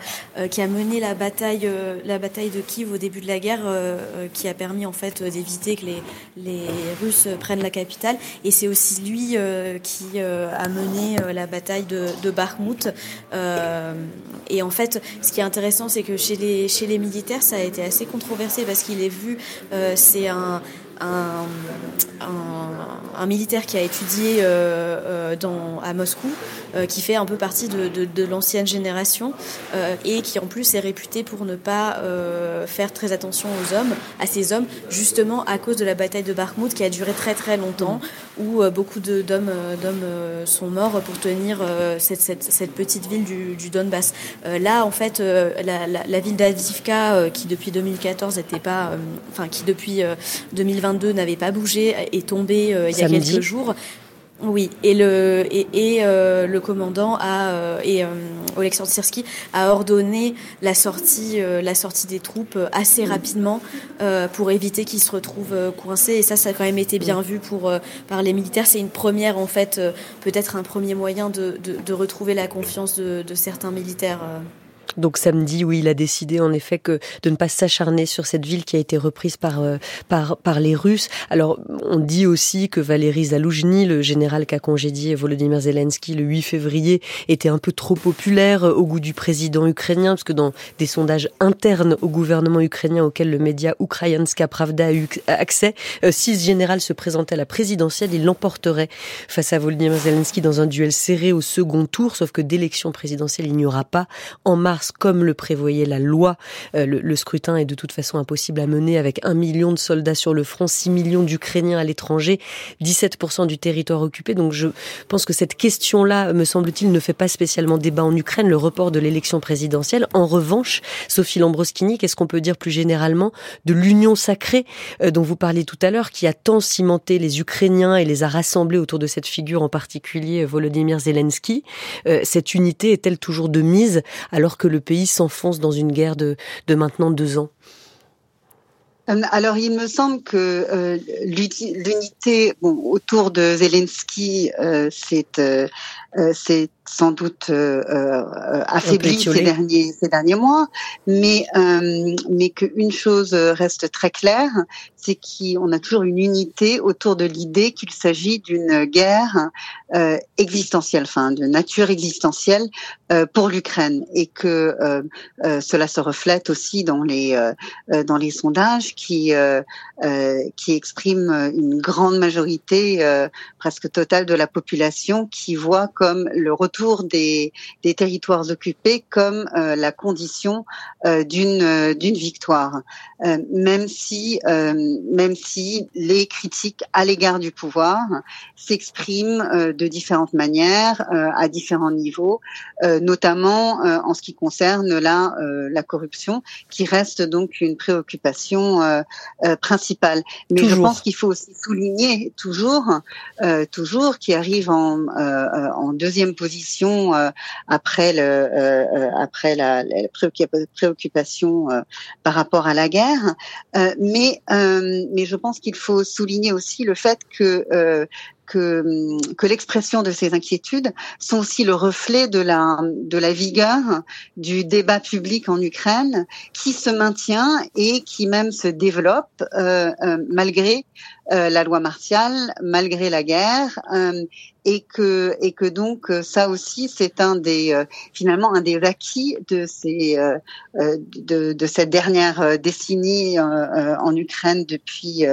qui a mené la bataille, la bataille de Kiev au début de la guerre, qui a permis en fait d'éviter que les, les Russes prennent la capitale. Et c'est aussi lui qui a mené la bataille de, de Bakhmut. et en fait, ce qui est intéressant, c'est que chez les, chez les militaires, ça a été assez controversé parce qu'il est vu, c'est un un, militaire qui a étudié dans, à Moscou, qui fait un peu partie de, l'ancienne génération et qui en plus est réputé pour ne pas faire très attention aux hommes, à ces hommes, justement à cause de la bataille de Bakhmut qui a duré très très longtemps, où beaucoup d'hommes sont morts pour tenir cette, petite ville du, Donbass. là, en fait, la, ville d'Avivka, qui depuis 2014 n'était pas, enfin qui depuis 2022 n'avait pas bougé, est tombée il y a quelques jours. Oui, et le et, et euh, le commandant a euh, et euh, Oleg a ordonné la sortie la sortie des troupes assez rapidement pour éviter qu'ils se retrouvent coincés et ça ça a quand même été bien vu pour par les militaires. C'est une première en fait peut-être un premier moyen de, de, de retrouver la confiance de, de certains militaires. Donc samedi, oui, il a décidé en effet que de ne pas s'acharner sur cette ville qui a été reprise par euh, par par les Russes. Alors on dit aussi que Valéry Zaloujny, le général qu'a congédié Volodymyr Zelensky le 8 février, était un peu trop populaire euh, au goût du président ukrainien, parce que dans des sondages internes au gouvernement ukrainien auxquels le média Ukrainska Pravda a eu accès, euh, si ce général se présentait à la présidentielle, il l'emporterait face à Volodymyr Zelensky dans un duel serré au second tour, sauf que d'élection présidentielle il n'y aura pas en mars comme le prévoyait la loi. Euh, le, scrutin est de toute façon impossible à mener avec un million de soldats sur le front, 6 millions d'Ukrainiens à l'étranger, 17% du territoire occupé. Donc je pense que cette question-là, me semble-t-il, ne fait pas spécialement débat en Ukraine, le report de l'élection présidentielle. En revanche, Sophie Lambroskini, qu'est-ce qu'on peut dire plus généralement de l'union sacrée euh, dont vous parliez tout à l'heure, qui a tant cimenté les Ukrainiens et les a rassemblés autour de cette figure, en particulier Volodymyr Zelensky? Euh, cette unité est-elle toujours de mise alors que le pays s'enfonce dans une guerre de, maintenant deux ans. Euh, alors, il me semble que euh, l'unité autour de Zelensky, euh, c'est sans doute euh, euh affaibli ces derniers ces derniers mois, mais euh, mais qu'une chose reste très claire, c'est qu'on a toujours une unité autour de l'idée qu'il s'agit d'une guerre euh, existentielle, enfin de nature existentielle euh, pour l'Ukraine, et que euh, cela se reflète aussi dans les dans les sondages qui qui expriment une grande majorité presque totale de la population qui voit comme le retour des, des territoires occupés comme euh, la condition euh, d'une euh, d'une victoire, même si même si les critiques à l'égard du pouvoir s'expriment de différentes manières, à différents niveaux, notamment en ce qui concerne la la corruption, qui reste donc une préoccupation principale. Mais je pense qu'il faut aussi souligner toujours toujours qui arrive en en deuxième position euh, après le euh, euh, après la, préoccupation par rapport à la guerre, mais mais je pense qu'il faut souligner aussi le fait que que, que l'expression de ces inquiétudes sont aussi le reflet de la, de la vigueur du débat public en Ukraine qui se maintient et qui même se développe euh, euh, malgré euh, la loi martiale, malgré la guerre, euh, et que et que donc ça aussi c'est un des finalement un des acquis de ces de, de cette dernière décennie en Ukraine depuis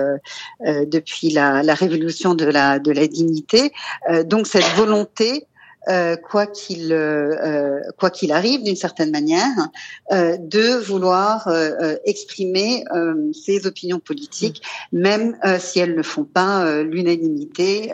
depuis la, la révolution de la de la dignité. Euh, donc cette volonté euh, quoi qu'il euh, quoi qu'il arrive d'une certaine manière, de vouloir exprimer ses opinions politiques, même si elles ne font pas l'unanimité.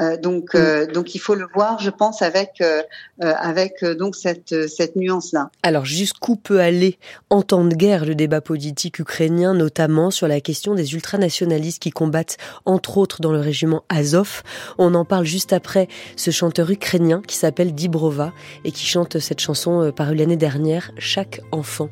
Euh, donc, euh, donc il faut le voir, je pense, avec euh, avec donc cette cette nuance-là. Alors, jusqu'où peut aller en temps de guerre le débat politique ukrainien, notamment sur la question des ultranationalistes qui combattent entre autres dans le régiment Azov? On en parle juste après ce chanteur ukrainien qui s'appelle Dibrova et qui chante cette chanson parue l'année dernière, Chaque enfant.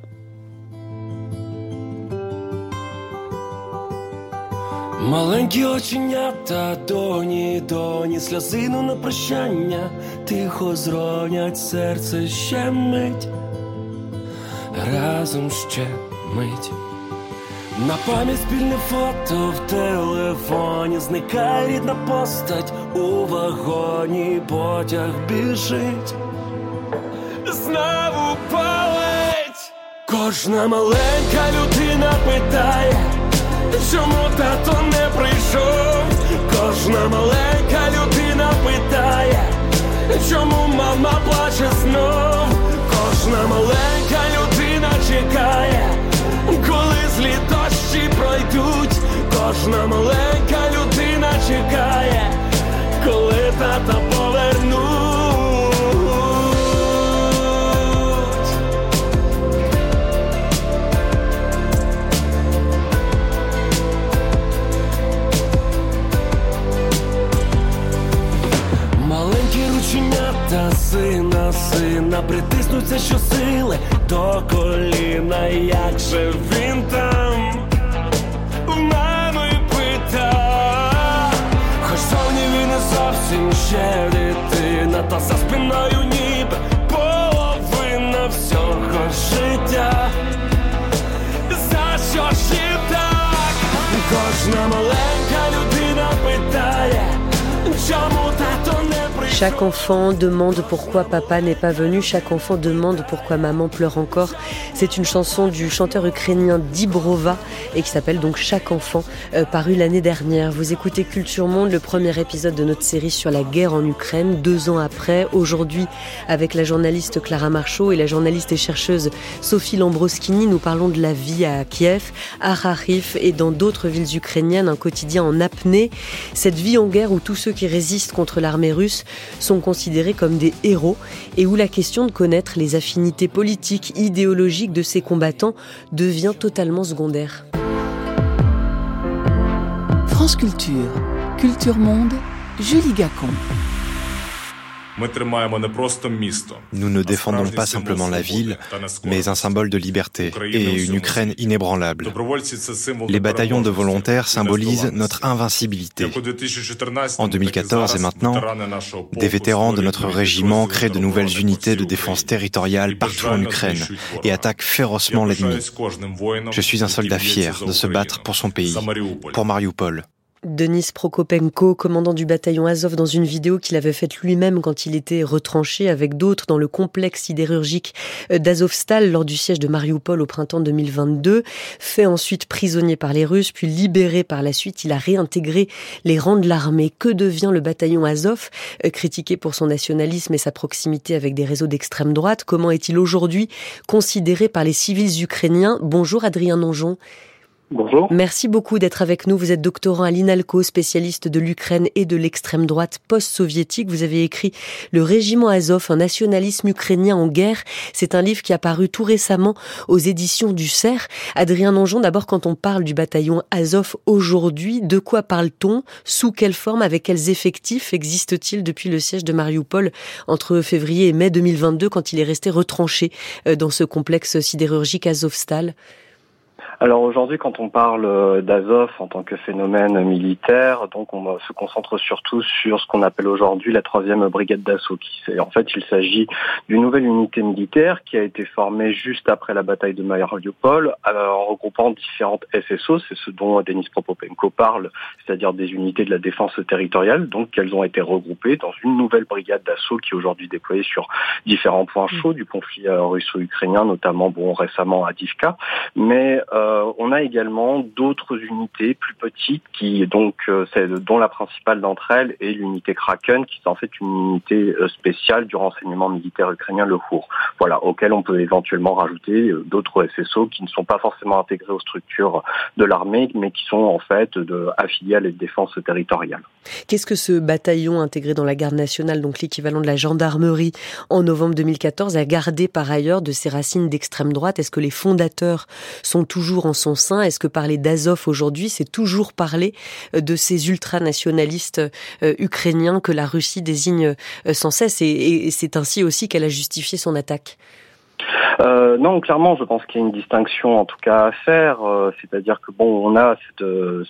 Маленькі оченята, доні, доні, сльозину на прощання, тихо зронять серце ще мить, разом ще мить. На пам'ять спільне фото в телефоні, зникає рідна постать. У вагоні, потяг біжить, знову палить, кожна маленька людина питає Чому тато не прийшов? Кожна маленька людина питає, чому мама плаче знов? Кожна маленька людина чекає, коли злі дощі пройдуть, кожна маленька людина чекає, коли тата повернуть. Сина, сина, притиснуться щосили до коліна, як же він там в мене пита, хоч зовні він не зовсім ще дитина, та за спиною ніби половина всього життя. За що ж і так? Кожна маленька людина питає, чому не Chaque enfant demande pourquoi papa n'est pas venu, chaque enfant demande pourquoi maman pleure encore. C'est une chanson du chanteur ukrainien Dibrova et qui s'appelle donc Chaque enfant, euh, paru l'année dernière. Vous écoutez Culture Monde, le premier épisode de notre série sur la guerre en Ukraine, deux ans après, aujourd'hui, avec la journaliste Clara Marchaud et la journaliste et chercheuse Sophie Lambroskini, nous parlons de la vie à Kiev, à Kharkiv et dans d'autres villes ukrainiennes, un quotidien en apnée. Cette vie en guerre où tous ceux qui résistent contre l'armée russe sont considérés comme des héros et où la question de connaître les affinités politiques, idéologiques de ces combattants devient totalement secondaire. France Culture, Culture Monde, Julie Gacon. Nous ne défendons pas simplement la ville, mais un symbole de liberté et une Ukraine inébranlable. Les bataillons de volontaires symbolisent notre invincibilité. En 2014 et maintenant, des vétérans de notre régiment créent de nouvelles unités de défense territoriale partout en Ukraine et attaquent férocement l'ennemi. Je suis un soldat fier de se battre pour son pays, pour Mariupol. Denis Prokopenko, commandant du bataillon Azov, dans une vidéo qu'il avait faite lui-même quand il était retranché avec d'autres dans le complexe sidérurgique d'Azovstal lors du siège de Mariupol au printemps 2022, fait ensuite prisonnier par les Russes, puis libéré par la suite, il a réintégré les rangs de l'armée. Que devient le bataillon Azov, critiqué pour son nationalisme et sa proximité avec des réseaux d'extrême droite Comment est-il aujourd'hui considéré par les civils ukrainiens? Bonjour Adrien Nonjon. Bonjour. Merci beaucoup d'être avec nous. Vous êtes doctorant à l'INALCO, spécialiste de l'Ukraine et de l'extrême droite post-soviétique. Vous avez écrit Le régiment Azov, un nationalisme ukrainien en guerre. C'est un livre qui a paru tout récemment aux éditions du CERF. Adrien Nonjon, d'abord, quand on parle du bataillon Azov aujourd'hui, de quoi parle-t-on? Sous quelle forme? Avec quels effectifs? Existe-t-il depuis le siège de Mariupol entre février et mai 2022 quand il est resté retranché euh, dans ce complexe sidérurgique Azovstal? Alors aujourd'hui, quand on parle euh, d'Azov en tant que phénomène militaire, donc on se concentre surtout sur ce qu'on appelle aujourd'hui la troisième brigade d'assaut. En fait, il s'agit d'une nouvelle unité militaire qui a été formée juste après la bataille de Mariupol, en regroupant différentes SSO, c'est ce dont Denis Propopenko parle, c'est-à-dire des unités de la défense territoriale. Donc, elles ont été regroupées dans une nouvelle brigade d'assaut qui est aujourd'hui déployée sur différents points chauds du conflit euh, russo-ukrainien, notamment bon récemment à Divka, mais euh, euh, on a également d'autres unités plus petites qui donc euh, dont la principale d'entre elles est l'unité Kraken qui est en fait une unité euh, spéciale du renseignement militaire ukrainien le HUR. Voilà, auquel on peut éventuellement rajouter d'autres SSO qui ne sont pas forcément intégrés aux structures de l'armée mais qui sont en fait de, affiliés à la défense territoriale. Qu'est-ce que ce bataillon intégré dans la garde nationale, donc l'équivalent de la gendarmerie en novembre 2014, a gardé par ailleurs de ses racines d'extrême droite? Est-ce que les fondateurs sont toujours en son sein. Est-ce que parler d'Azov aujourd'hui, c'est toujours parler euh, de ces ultranationalistes euh, ukrainiens que la Russie désigne euh, sans cesse? Et c'est ainsi aussi qu'elle a justifié son attaque euh, non, clairement, je pense qu'il y a une distinction en tout cas à faire. Euh, c'est-à-dire que bon, on a cette, euh,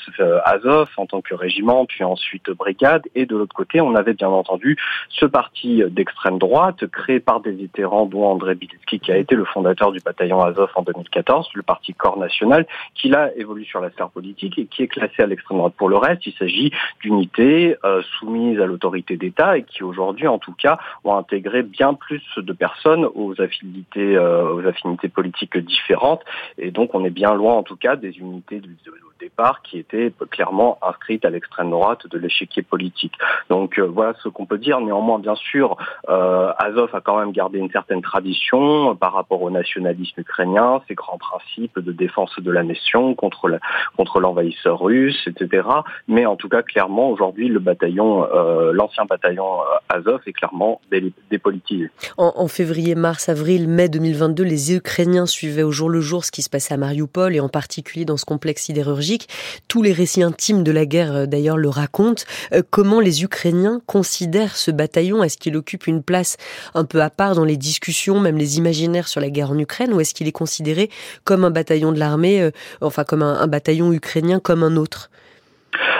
Azov en tant que régiment, puis ensuite brigade, et de l'autre côté, on avait bien entendu ce parti d'extrême droite créé par des vétérans, dont André Bilitsky, qui a été le fondateur du bataillon Azov en 2014, le parti Corps National, qui là évolue sur la sphère politique et qui est classé à l'extrême droite. Pour le reste, il s'agit d'unités soumises à l'autorité d'État et qui aujourd'hui, en tout cas, ont intégré bien plus de personnes aux affinités aux affinités politiques différentes. Et donc, on est bien loin, en tout cas, des unités de, départ qui était clairement inscrite à l'extrême droite de l'échiquier politique. Donc euh, voilà ce qu'on peut dire. Néanmoins, bien sûr, euh, Azov a quand même gardé une certaine tradition par rapport au nationalisme ukrainien, ses grands principes de défense de la nation contre contre l'envahisseur russe, etc. Mais en tout cas, clairement, aujourd'hui, le bataillon, euh, l'ancien bataillon Azov est clairement dépolitisé. En, en février, mars, avril, mai 2022, les Ukrainiens suivaient au jour le jour ce qui se passait à Mariupol et en particulier dans ce complexe sidérurgique tous les récits intimes de la guerre, euh, d'ailleurs, le racontent. Euh, comment les Ukrainiens considèrent ce bataillon? Est-ce qu'il occupe une place un peu à part dans les discussions, même les imaginaires sur la guerre en Ukraine, ou est-ce qu'il est considéré comme un bataillon de l'armée, euh, enfin comme un bataillon ukrainien comme un autre?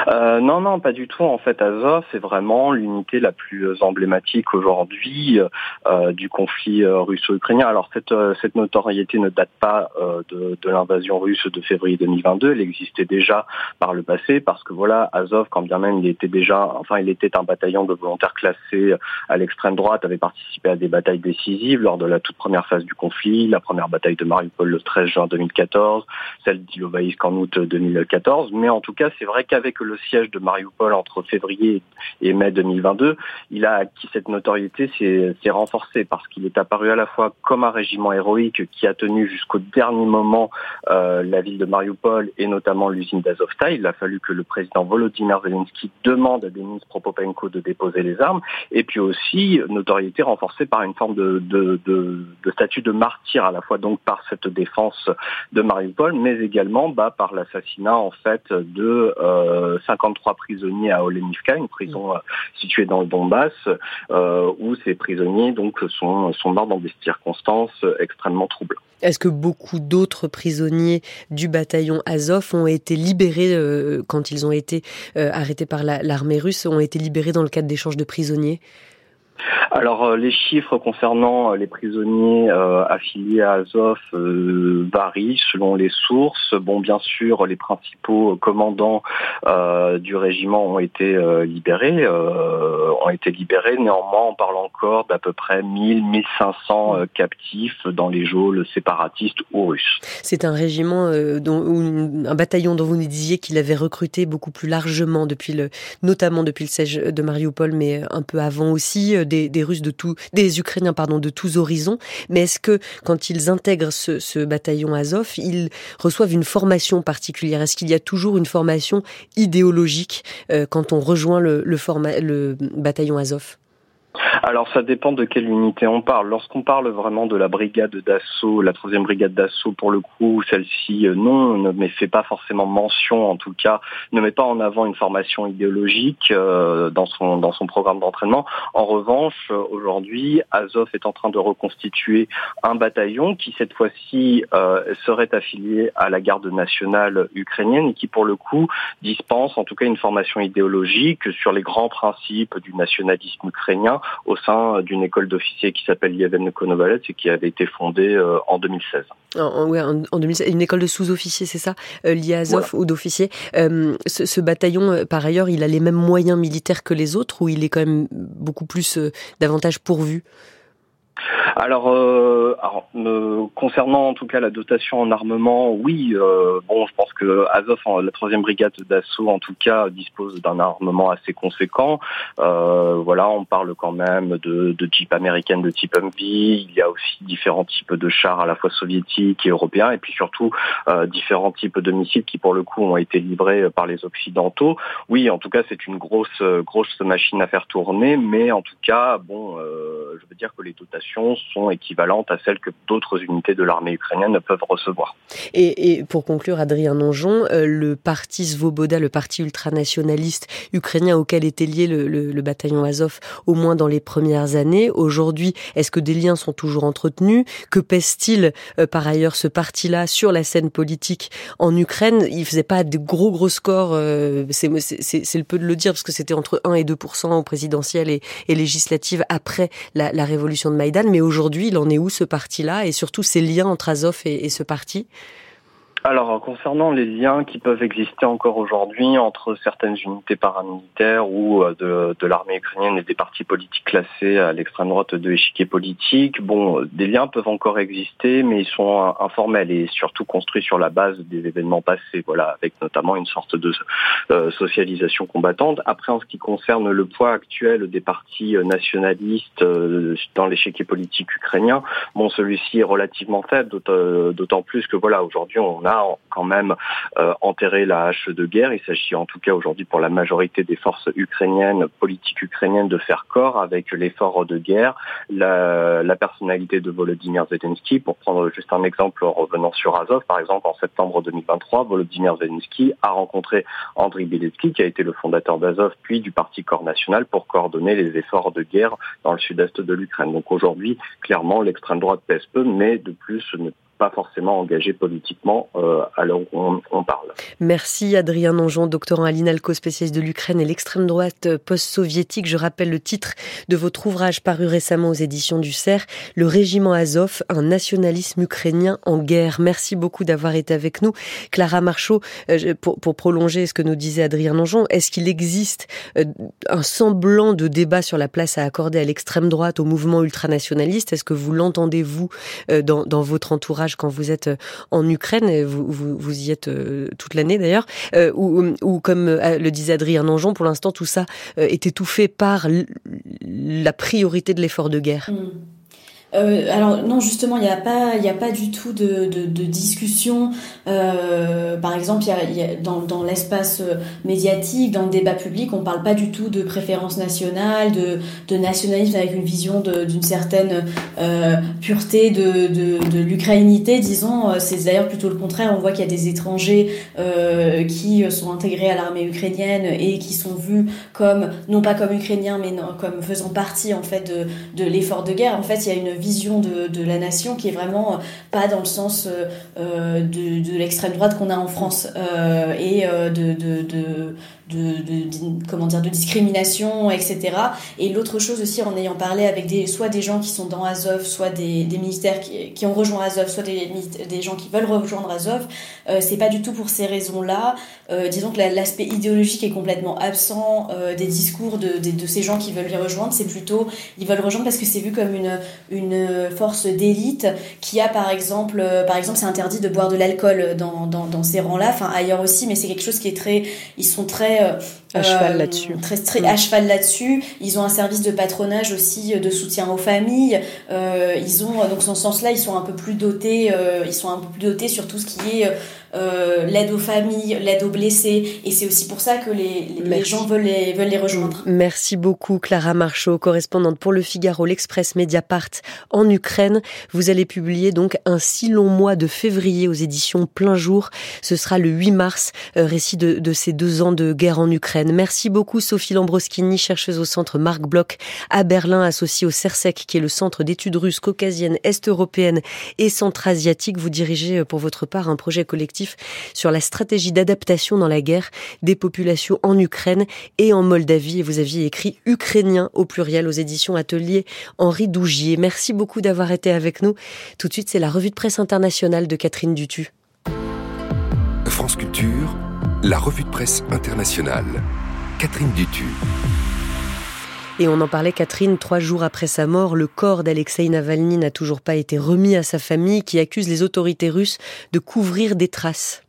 Euh, non, non, pas du tout. En fait, Azov, c'est vraiment l'unité la plus emblématique aujourd'hui euh, du conflit euh, russo-ukrainien. Alors, cette, cette notoriété ne date pas de, de l'invasion russe de février 2022. Elle existait déjà par le passé parce que voilà, Azov, quand bien même il était déjà, enfin, il était un bataillon de volontaires classés à l'extrême droite, avait participé à des batailles décisives lors de la toute première phase du conflit, la première bataille de Mariupol le 13 juin 2014, celle d'Ilovaïsk en août 2014. Mais en tout cas, c'est vrai qu'avec le siège de Mariupol entre février et mai 2022, il a acquis cette notoriété, s'est renforcé parce qu'il est apparu à la fois comme un régiment héroïque qui a tenu jusqu'au dernier moment euh, la ville de Mariupol et notamment l'usine d'Azovstal. Il a fallu que le président Volodymyr Zelensky demande à Denis Propopenko de déposer les armes et puis aussi notoriété renforcée par une forme de, de, de, de statut de martyr à la fois donc par cette défense de Mariupol mais également bah, par l'assassinat en fait de euh, 53 prisonniers à Olenivka, une prison euh, située dans le Donbass, euh, où ces prisonniers donc sont, morts dans des circonstances extrêmement troubles. Est-ce que beaucoup d'autres prisonniers du bataillon Azov ont été libérés euh, quand ils ont été arrêtés par l'armée russe, ont été libérés dans le cadre d'échanges de prisonniers? Alors euh, les chiffres concernant euh, les prisonniers euh, affiliés à Azov varient selon les sources. Bon, bien sûr, les principaux commandants du régiment ont été libérés, ont été libérés. Néanmoins, on parle encore d'à peu près 1000-1500 captifs dans les geôles séparatistes ou russes. C'est un régiment, dont, un bataillon dont vous nous disiez qu'il avait recruté beaucoup plus largement depuis le, notamment depuis le siège de Mariupol, mais un peu avant aussi des, Russes de tout, des Ukrainiens pardon de tous horizons. Mais est-ce que quand ils intègrent ce, bataillon Azov, ils reçoivent une formation particulière? Est-ce qu'il y a toujours une formation idéologique euh, quand on rejoint le, le bataillon Azov? Alors ça dépend de quelle unité on parle. Lorsqu'on parle vraiment de la brigade d'assaut, la troisième brigade d'assaut pour le coup, celle-ci euh, non, ne fait pas forcément mention, en tout cas, ne met pas en avant une formation idéologique euh, dans son dans son programme d'entraînement. En revanche, euh, aujourd'hui, Azov est en train de reconstituer un bataillon qui cette fois-ci serait affilié à la garde nationale ukrainienne et qui pour le coup dispense en tout cas une formation idéologique sur les grands principes du nationalisme ukrainien au sein d'une école d'officiers qui s'appelle Yevhen Konovalets et qui avait été fondée euh, en 2016. En, en, 2016, une école de sous-officiers, c'est ça, euh, ou d'officiers. Euh, ce, bataillon, par ailleurs, il a les mêmes moyens militaires que les autres ou il est quand même beaucoup plus davantage pourvu? Alors, euh, concernant en tout cas la dotation en armement, oui. Euh, bon, je pense que Azov, la troisième brigade d'assaut, en tout cas, dispose d'un armement assez conséquent. Euh, voilà, on parle quand même de, de jeeps américaines de type Humvee. Il y a aussi différents types de chars à la fois soviétiques et européens, et puis surtout euh, différents types de missiles qui, pour le coup, ont été livrés par les occidentaux. Oui, en tout cas, c'est une grosse, grosse machine à faire tourner, mais en tout cas, bon, je veux dire que les dotations sont équivalentes à celles que d'autres unités de l'armée ukrainienne peuvent recevoir. Et, pour conclure, Adrien Nonjon, euh, le parti Svoboda, le parti ultranationaliste ukrainien auquel était lié le, bataillon Azov, au moins dans les premières années, aujourd'hui, est-ce que des liens sont toujours entretenus? Que pèse-t-il euh, par ailleurs ce parti-là sur la scène politique en Ukraine? Il faisait pas de gros gros scores, euh, c'est le peu de le dire parce que c'était entre 1 et 2 au présidentiel et, et législative après la, la révolution de Maïdan, mais aujourd'hui, il en est où ce parti-là? Et surtout ses liens entre Azov et, ce parti? Alors, concernant les liens qui peuvent exister encore aujourd'hui entre certaines unités paramilitaires ou euh, de, l'armée ukrainienne et des partis politiques classés à l'extrême droite de l'échiquier politique, bon, des liens peuvent encore exister, mais ils sont informels et surtout construits sur la base des événements passés, voilà, avec notamment une sorte de euh, socialisation combattante. Après, en ce qui concerne le poids actuel des partis euh, nationalistes dans l'échiquier politique ukrainien, bon, celui-ci est relativement faible, d'autant plus que voilà, aujourd'hui, on a quand même euh, enterré la hache de guerre. Il s'agit en tout cas aujourd'hui pour la majorité des forces ukrainiennes, politiques ukrainiennes, de faire corps avec l'effort de guerre, la, la, personnalité de Volodymyr Zelensky. Pour prendre juste un exemple en revenant sur Azov, par exemple, en septembre 2023, Volodymyr Zelensky a rencontré Andriy Beletsky, qui a été le fondateur d'Azov, puis du Parti Corps National, pour coordonner les efforts de guerre dans le sud-est de l'Ukraine. Donc aujourd'hui, clairement, l'extrême droite pèse peu, mais de plus ne pas forcément engagé politiquement euh, on, parle. Merci Adrien Nonjon, doctorant à l'INALCO, spécialiste de l'Ukraine et l'extrême droite post-soviétique. Je rappelle le titre de votre ouvrage paru récemment aux éditions du CERF, Le régiment Azov, un nationalisme ukrainien en guerre. Merci beaucoup d'avoir été avec nous. Clara Marchaud, euh, pour, prolonger ce que nous disait Adrien Nonjon, est-ce qu'il existe euh, un semblant de débat sur la place à accorder à l'extrême droite, au mouvement ultranationaliste? Est-ce que vous l'entendez, vous, dans votre entourage quand vous êtes euh, en Ukraine, vous, vous, y êtes euh, toute l'année d'ailleurs, euh, ou, comme le disait Adrien Nanjon, pour l'instant tout ça est étouffé par la priorité de l'effort de guerre. Mmh. Euh, alors non, justement, il n'y a pas, il a pas du tout de, de, discussion. Euh, par exemple, il y a, dans, dans l'espace euh, médiatique, dans le débat public, on parle pas du tout de préférence nationale, de, de nationalisme avec une vision d'une certaine pureté de, de, l'ukrainité, disons. C'est d'ailleurs plutôt le contraire. On voit qu'il y a des étrangers qui sont intégrés à l'armée ukrainienne et qui sont vus comme non pas comme ukrainiens, mais non, comme faisant partie en fait de, de l'effort de guerre. En fait, il y a une vision de, la nation qui est vraiment euh, pas dans le sens euh, euh, de, l'extrême droite qu'on a en France et de de, comment dire de discrimination etc et l'autre chose aussi en ayant parlé avec des soit des gens qui sont dans Azov soit des, des ministères qui, qui, ont rejoint Azov soit des, des gens qui veulent rejoindre Azov euh, c'est pas du tout pour ces raisons là euh, disons que l'aspect idéologique est complètement absent euh, des discours de, de, de, ces gens qui veulent les rejoindre. C'est plutôt ils veulent rejoindre parce que c'est vu comme une une force d'élite qui a par exemple par exemple c'est interdit de boire de l'alcool dans, dans, dans ces rangs là enfin ailleurs aussi mais c'est quelque chose qui est très ils sont très euh, à cheval là-dessus. Très, très à cheval là-dessus. Ils ont un service de patronage aussi euh, de soutien aux familles. Euh, ils ont donc dans ce sens-là, ils sont un peu plus dotés. ils sont un peu plus dotés sur tout ce qui est euh, l'aide aux familles, l'aide aux blessés. Et c'est aussi pour ça que les, les, gens veulent les, veulent les rejoindre. Merci beaucoup, Clara Marchaud, correspondante pour Le Figaro, l'Express Mediapart en Ukraine. Vous allez publier donc un si long mois de février aux éditions Plein Jour. Ce sera le 8 mars, euh, récit de, de ces deux ans de guerre en Ukraine. Merci beaucoup, Sophie Lambroschini, chercheuse au centre Marc Bloch à Berlin, associée au CERSEC, qui est le centre d'études russes, caucasiennes, est-européennes et centra-asiatiques. Vous dirigez euh, pour votre part un projet collectif sur la stratégie d'adaptation dans la guerre des populations en Ukraine et en Moldavie. Et vous aviez écrit Ukrainien au pluriel aux éditions Atelier Henri Dougier. Merci beaucoup d'avoir été avec nous. Tout de suite, c'est la revue de presse internationale de Catherine Dutu. France Culture, la revue de presse internationale. Catherine Dutu. Et on en parlait, Catherine, trois jours après sa mort, le corps d'Alexei Navalny n'a toujours pas été remis à sa famille qui accuse les autorités russes de couvrir des traces.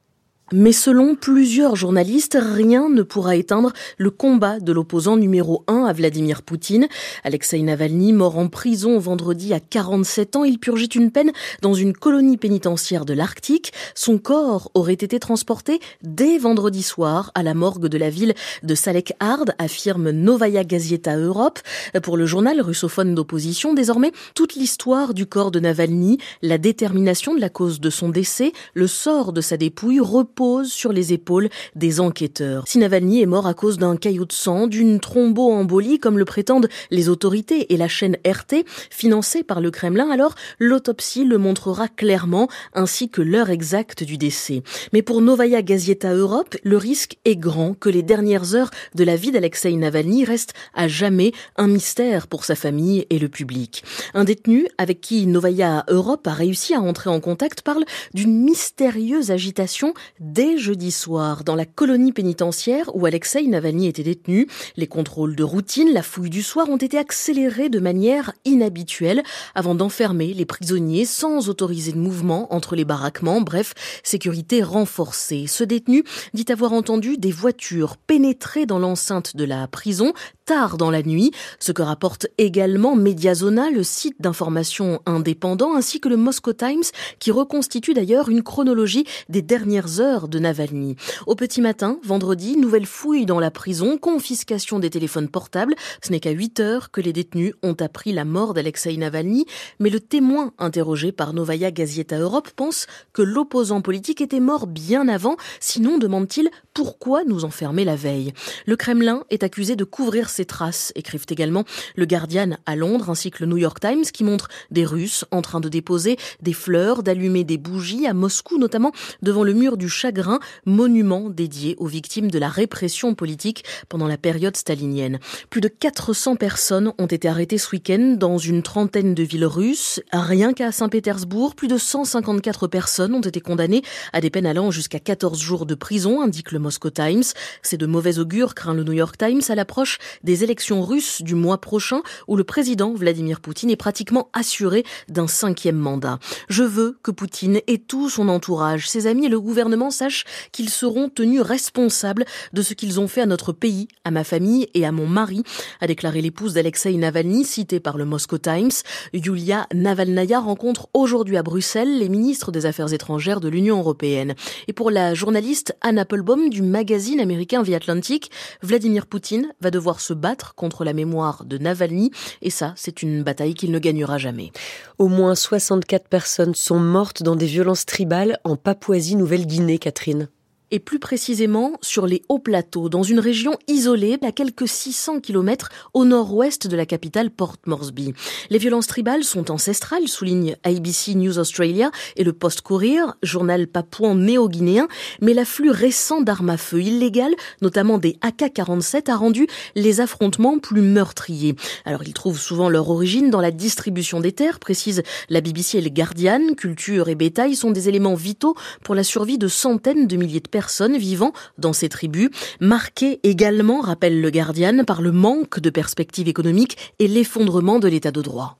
Mais selon plusieurs journalistes, rien ne pourra éteindre le combat de l'opposant numéro 1 à Vladimir Poutine. Alexei Navalny, mort en prison vendredi à 47 ans, il purgeait une peine dans une colonie pénitentiaire de l'Arctique. Son corps aurait été transporté dès vendredi soir à la morgue de la ville de Salek Hard, affirme Novaya Gazeta Europe. Pour le journal russophone d'opposition, désormais, toute l'histoire du corps de Navalny, la détermination de la cause de son décès, le sort de sa dépouille sur les épaules des enquêteurs. Si Navalny est mort à cause d'un caillot de sang, d'une thromboembolie, comme le prétendent les autorités et la chaîne RT, financée par le Kremlin, alors l'autopsie le montrera clairement, ainsi que l'heure exacte du décès. Mais pour Novaya Gazeta Europe, le risque est grand que les dernières heures de la vie d'Alexei Navalny restent à jamais un mystère pour sa famille et le public. Un détenu avec qui Novaya Europe a réussi à entrer en contact parle d'une mystérieuse agitation dès jeudi soir dans la colonie pénitentiaire où Alexei Navalny était détenu. Les contrôles de routine, la fouille du soir ont été accélérés de manière inhabituelle avant d'enfermer les prisonniers sans autoriser de mouvement entre les baraquements. Bref, sécurité renforcée. Ce détenu dit avoir entendu des voitures pénétrer dans l'enceinte de la prison dans la nuit, ce que rapporte également Mediazona, le site d'information indépendant, ainsi que le Moscow Times, qui reconstitue d'ailleurs une chronologie des dernières heures de Navalny. Au petit matin, vendredi, nouvelle fouille dans la prison, confiscation des téléphones portables. Ce n'est qu'à 8 heures que les détenus ont appris la mort d'Alexei Navalny, mais le témoin interrogé par Novaya Gazeta Europe pense que l'opposant politique était mort bien avant, sinon, demande-t-il, pourquoi nous enfermer la veille Le Kremlin est accusé de couvrir ses traces, écrivent également le Guardian à Londres ainsi que le New York Times qui montre des Russes en train de déposer des fleurs, d'allumer des bougies à Moscou notamment devant le mur du chagrin, monument dédié aux victimes de la répression politique pendant la période stalinienne. Plus de 400 personnes ont été arrêtées ce week-end dans une trentaine de villes russes. Rien qu'à Saint-Pétersbourg, plus de 154 personnes ont été condamnées à des peines allant jusqu'à 14 jours de prison, indique le Moscow Times. C'est de mauvais augure, craint le New York Times, à l'approche des élections russes du mois prochain où le président Vladimir Poutine est pratiquement assuré d'un cinquième mandat. Je veux que Poutine et tout son entourage, ses amis et le gouvernement sachent qu'ils seront tenus responsables de ce qu'ils ont fait à notre pays, à ma famille et à mon mari, a déclaré l'épouse d'Alexei Navalny, citée par le Moscow Times. Yulia Navalnaya rencontre aujourd'hui à Bruxelles les ministres des Affaires étrangères de l'Union européenne. Et pour la journaliste Anna Applebaum du magazine américain The Atlantic, Vladimir Poutine va devoir se battre contre la mémoire de Navalny. Et ça, c'est une bataille qu'il ne gagnera jamais. Au moins 64 personnes sont mortes dans des violences tribales en Papouasie-Nouvelle-Guinée, Catherine et plus précisément sur les hauts plateaux, dans une région isolée à quelques 600 km au nord-ouest de la capitale Port Moresby. Les violences tribales sont ancestrales, souligne ABC News Australia et le Post Courier, journal papouan néo-guinéen, mais l'afflux récent d'armes à feu illégales, notamment des AK-47, a rendu les affrontements plus meurtriers. Alors ils trouvent souvent leur origine dans la distribution des terres, précise la BBC et le Guardian. Culture et bétail sont des éléments vitaux pour la survie de centaines de milliers de personnes personnes vivant dans ces tribus, marquées également, rappelle le Guardian, par le manque de perspectives économiques et l'effondrement de l'état de droit.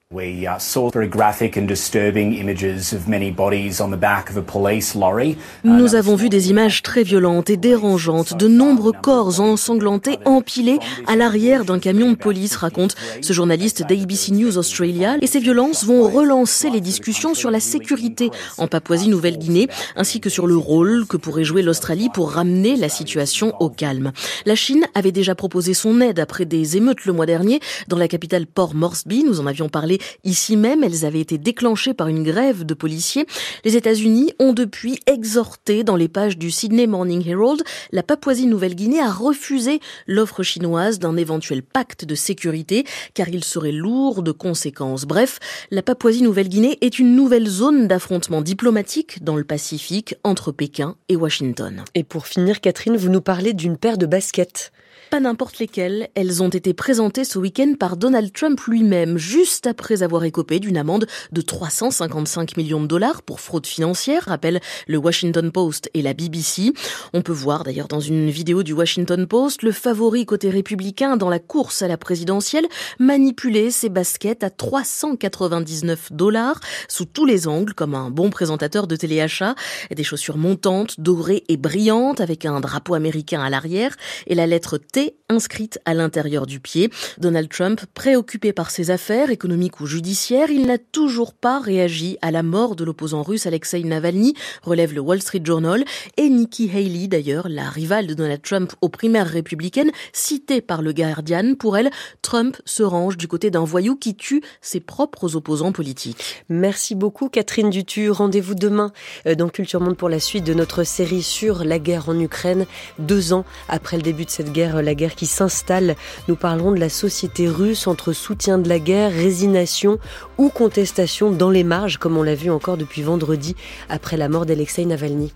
Nous avons vu des images très violentes et dérangeantes, de nombreux corps ensanglantés empilés à l'arrière d'un camion de police, raconte ce journaliste d'ABC News Australia. Et ces violences vont relancer les discussions sur la sécurité en Papouasie-Nouvelle-Guinée, ainsi que sur le rôle que pourrait jouer l'Australie pour ramener la situation au calme. La Chine avait déjà proposé son aide après des émeutes le mois dernier dans la capitale Port Moresby. Nous en avions parlé Ici même, elles avaient été déclenchées par une grève de policiers. Les États-Unis ont depuis exhorté dans les pages du Sydney Morning Herald la Papouasie-Nouvelle-Guinée à refuser l'offre chinoise d'un éventuel pacte de sécurité car il serait lourd de conséquences. Bref, la Papouasie-Nouvelle-Guinée est une nouvelle zone d'affrontement diplomatique dans le Pacifique entre Pékin et Washington. Et pour finir, Catherine, vous nous parlez d'une paire de baskets pas n'importe lesquelles. Elles ont été présentées ce week-end par Donald Trump lui-même, juste après avoir écopé d'une amende de 355 millions de dollars pour fraude financière, rappelle le Washington Post et la BBC. On peut voir d'ailleurs dans une vidéo du Washington Post le favori côté républicain dans la course à la présidentielle manipuler ses baskets à 399 dollars sous tous les angles comme un bon présentateur de téléachat. Des chaussures montantes, dorées et brillantes avec un drapeau américain à l'arrière et la lettre T Inscrite à l'intérieur du pied. Donald Trump, préoccupé par ses affaires économiques ou judiciaires, il n'a toujours pas réagi à la mort de l'opposant russe Alexei Navalny, relève le Wall Street Journal, et Nikki Haley d'ailleurs, la rivale de Donald Trump aux primaires républicaines, citée par le Guardian. Pour elle, Trump se range du côté d'un voyou qui tue ses propres opposants politiques. Merci beaucoup Catherine Dutu. Rendez-vous demain euh, dans Culture Monde pour la suite de notre série sur la guerre en Ukraine. Deux ans après le début de cette guerre, la guerre qui s'installe, nous parlerons de la société russe entre soutien de la guerre, résignation ou contestation dans les marges, comme on l'a vu encore depuis vendredi après la mort d'Alexei Navalny.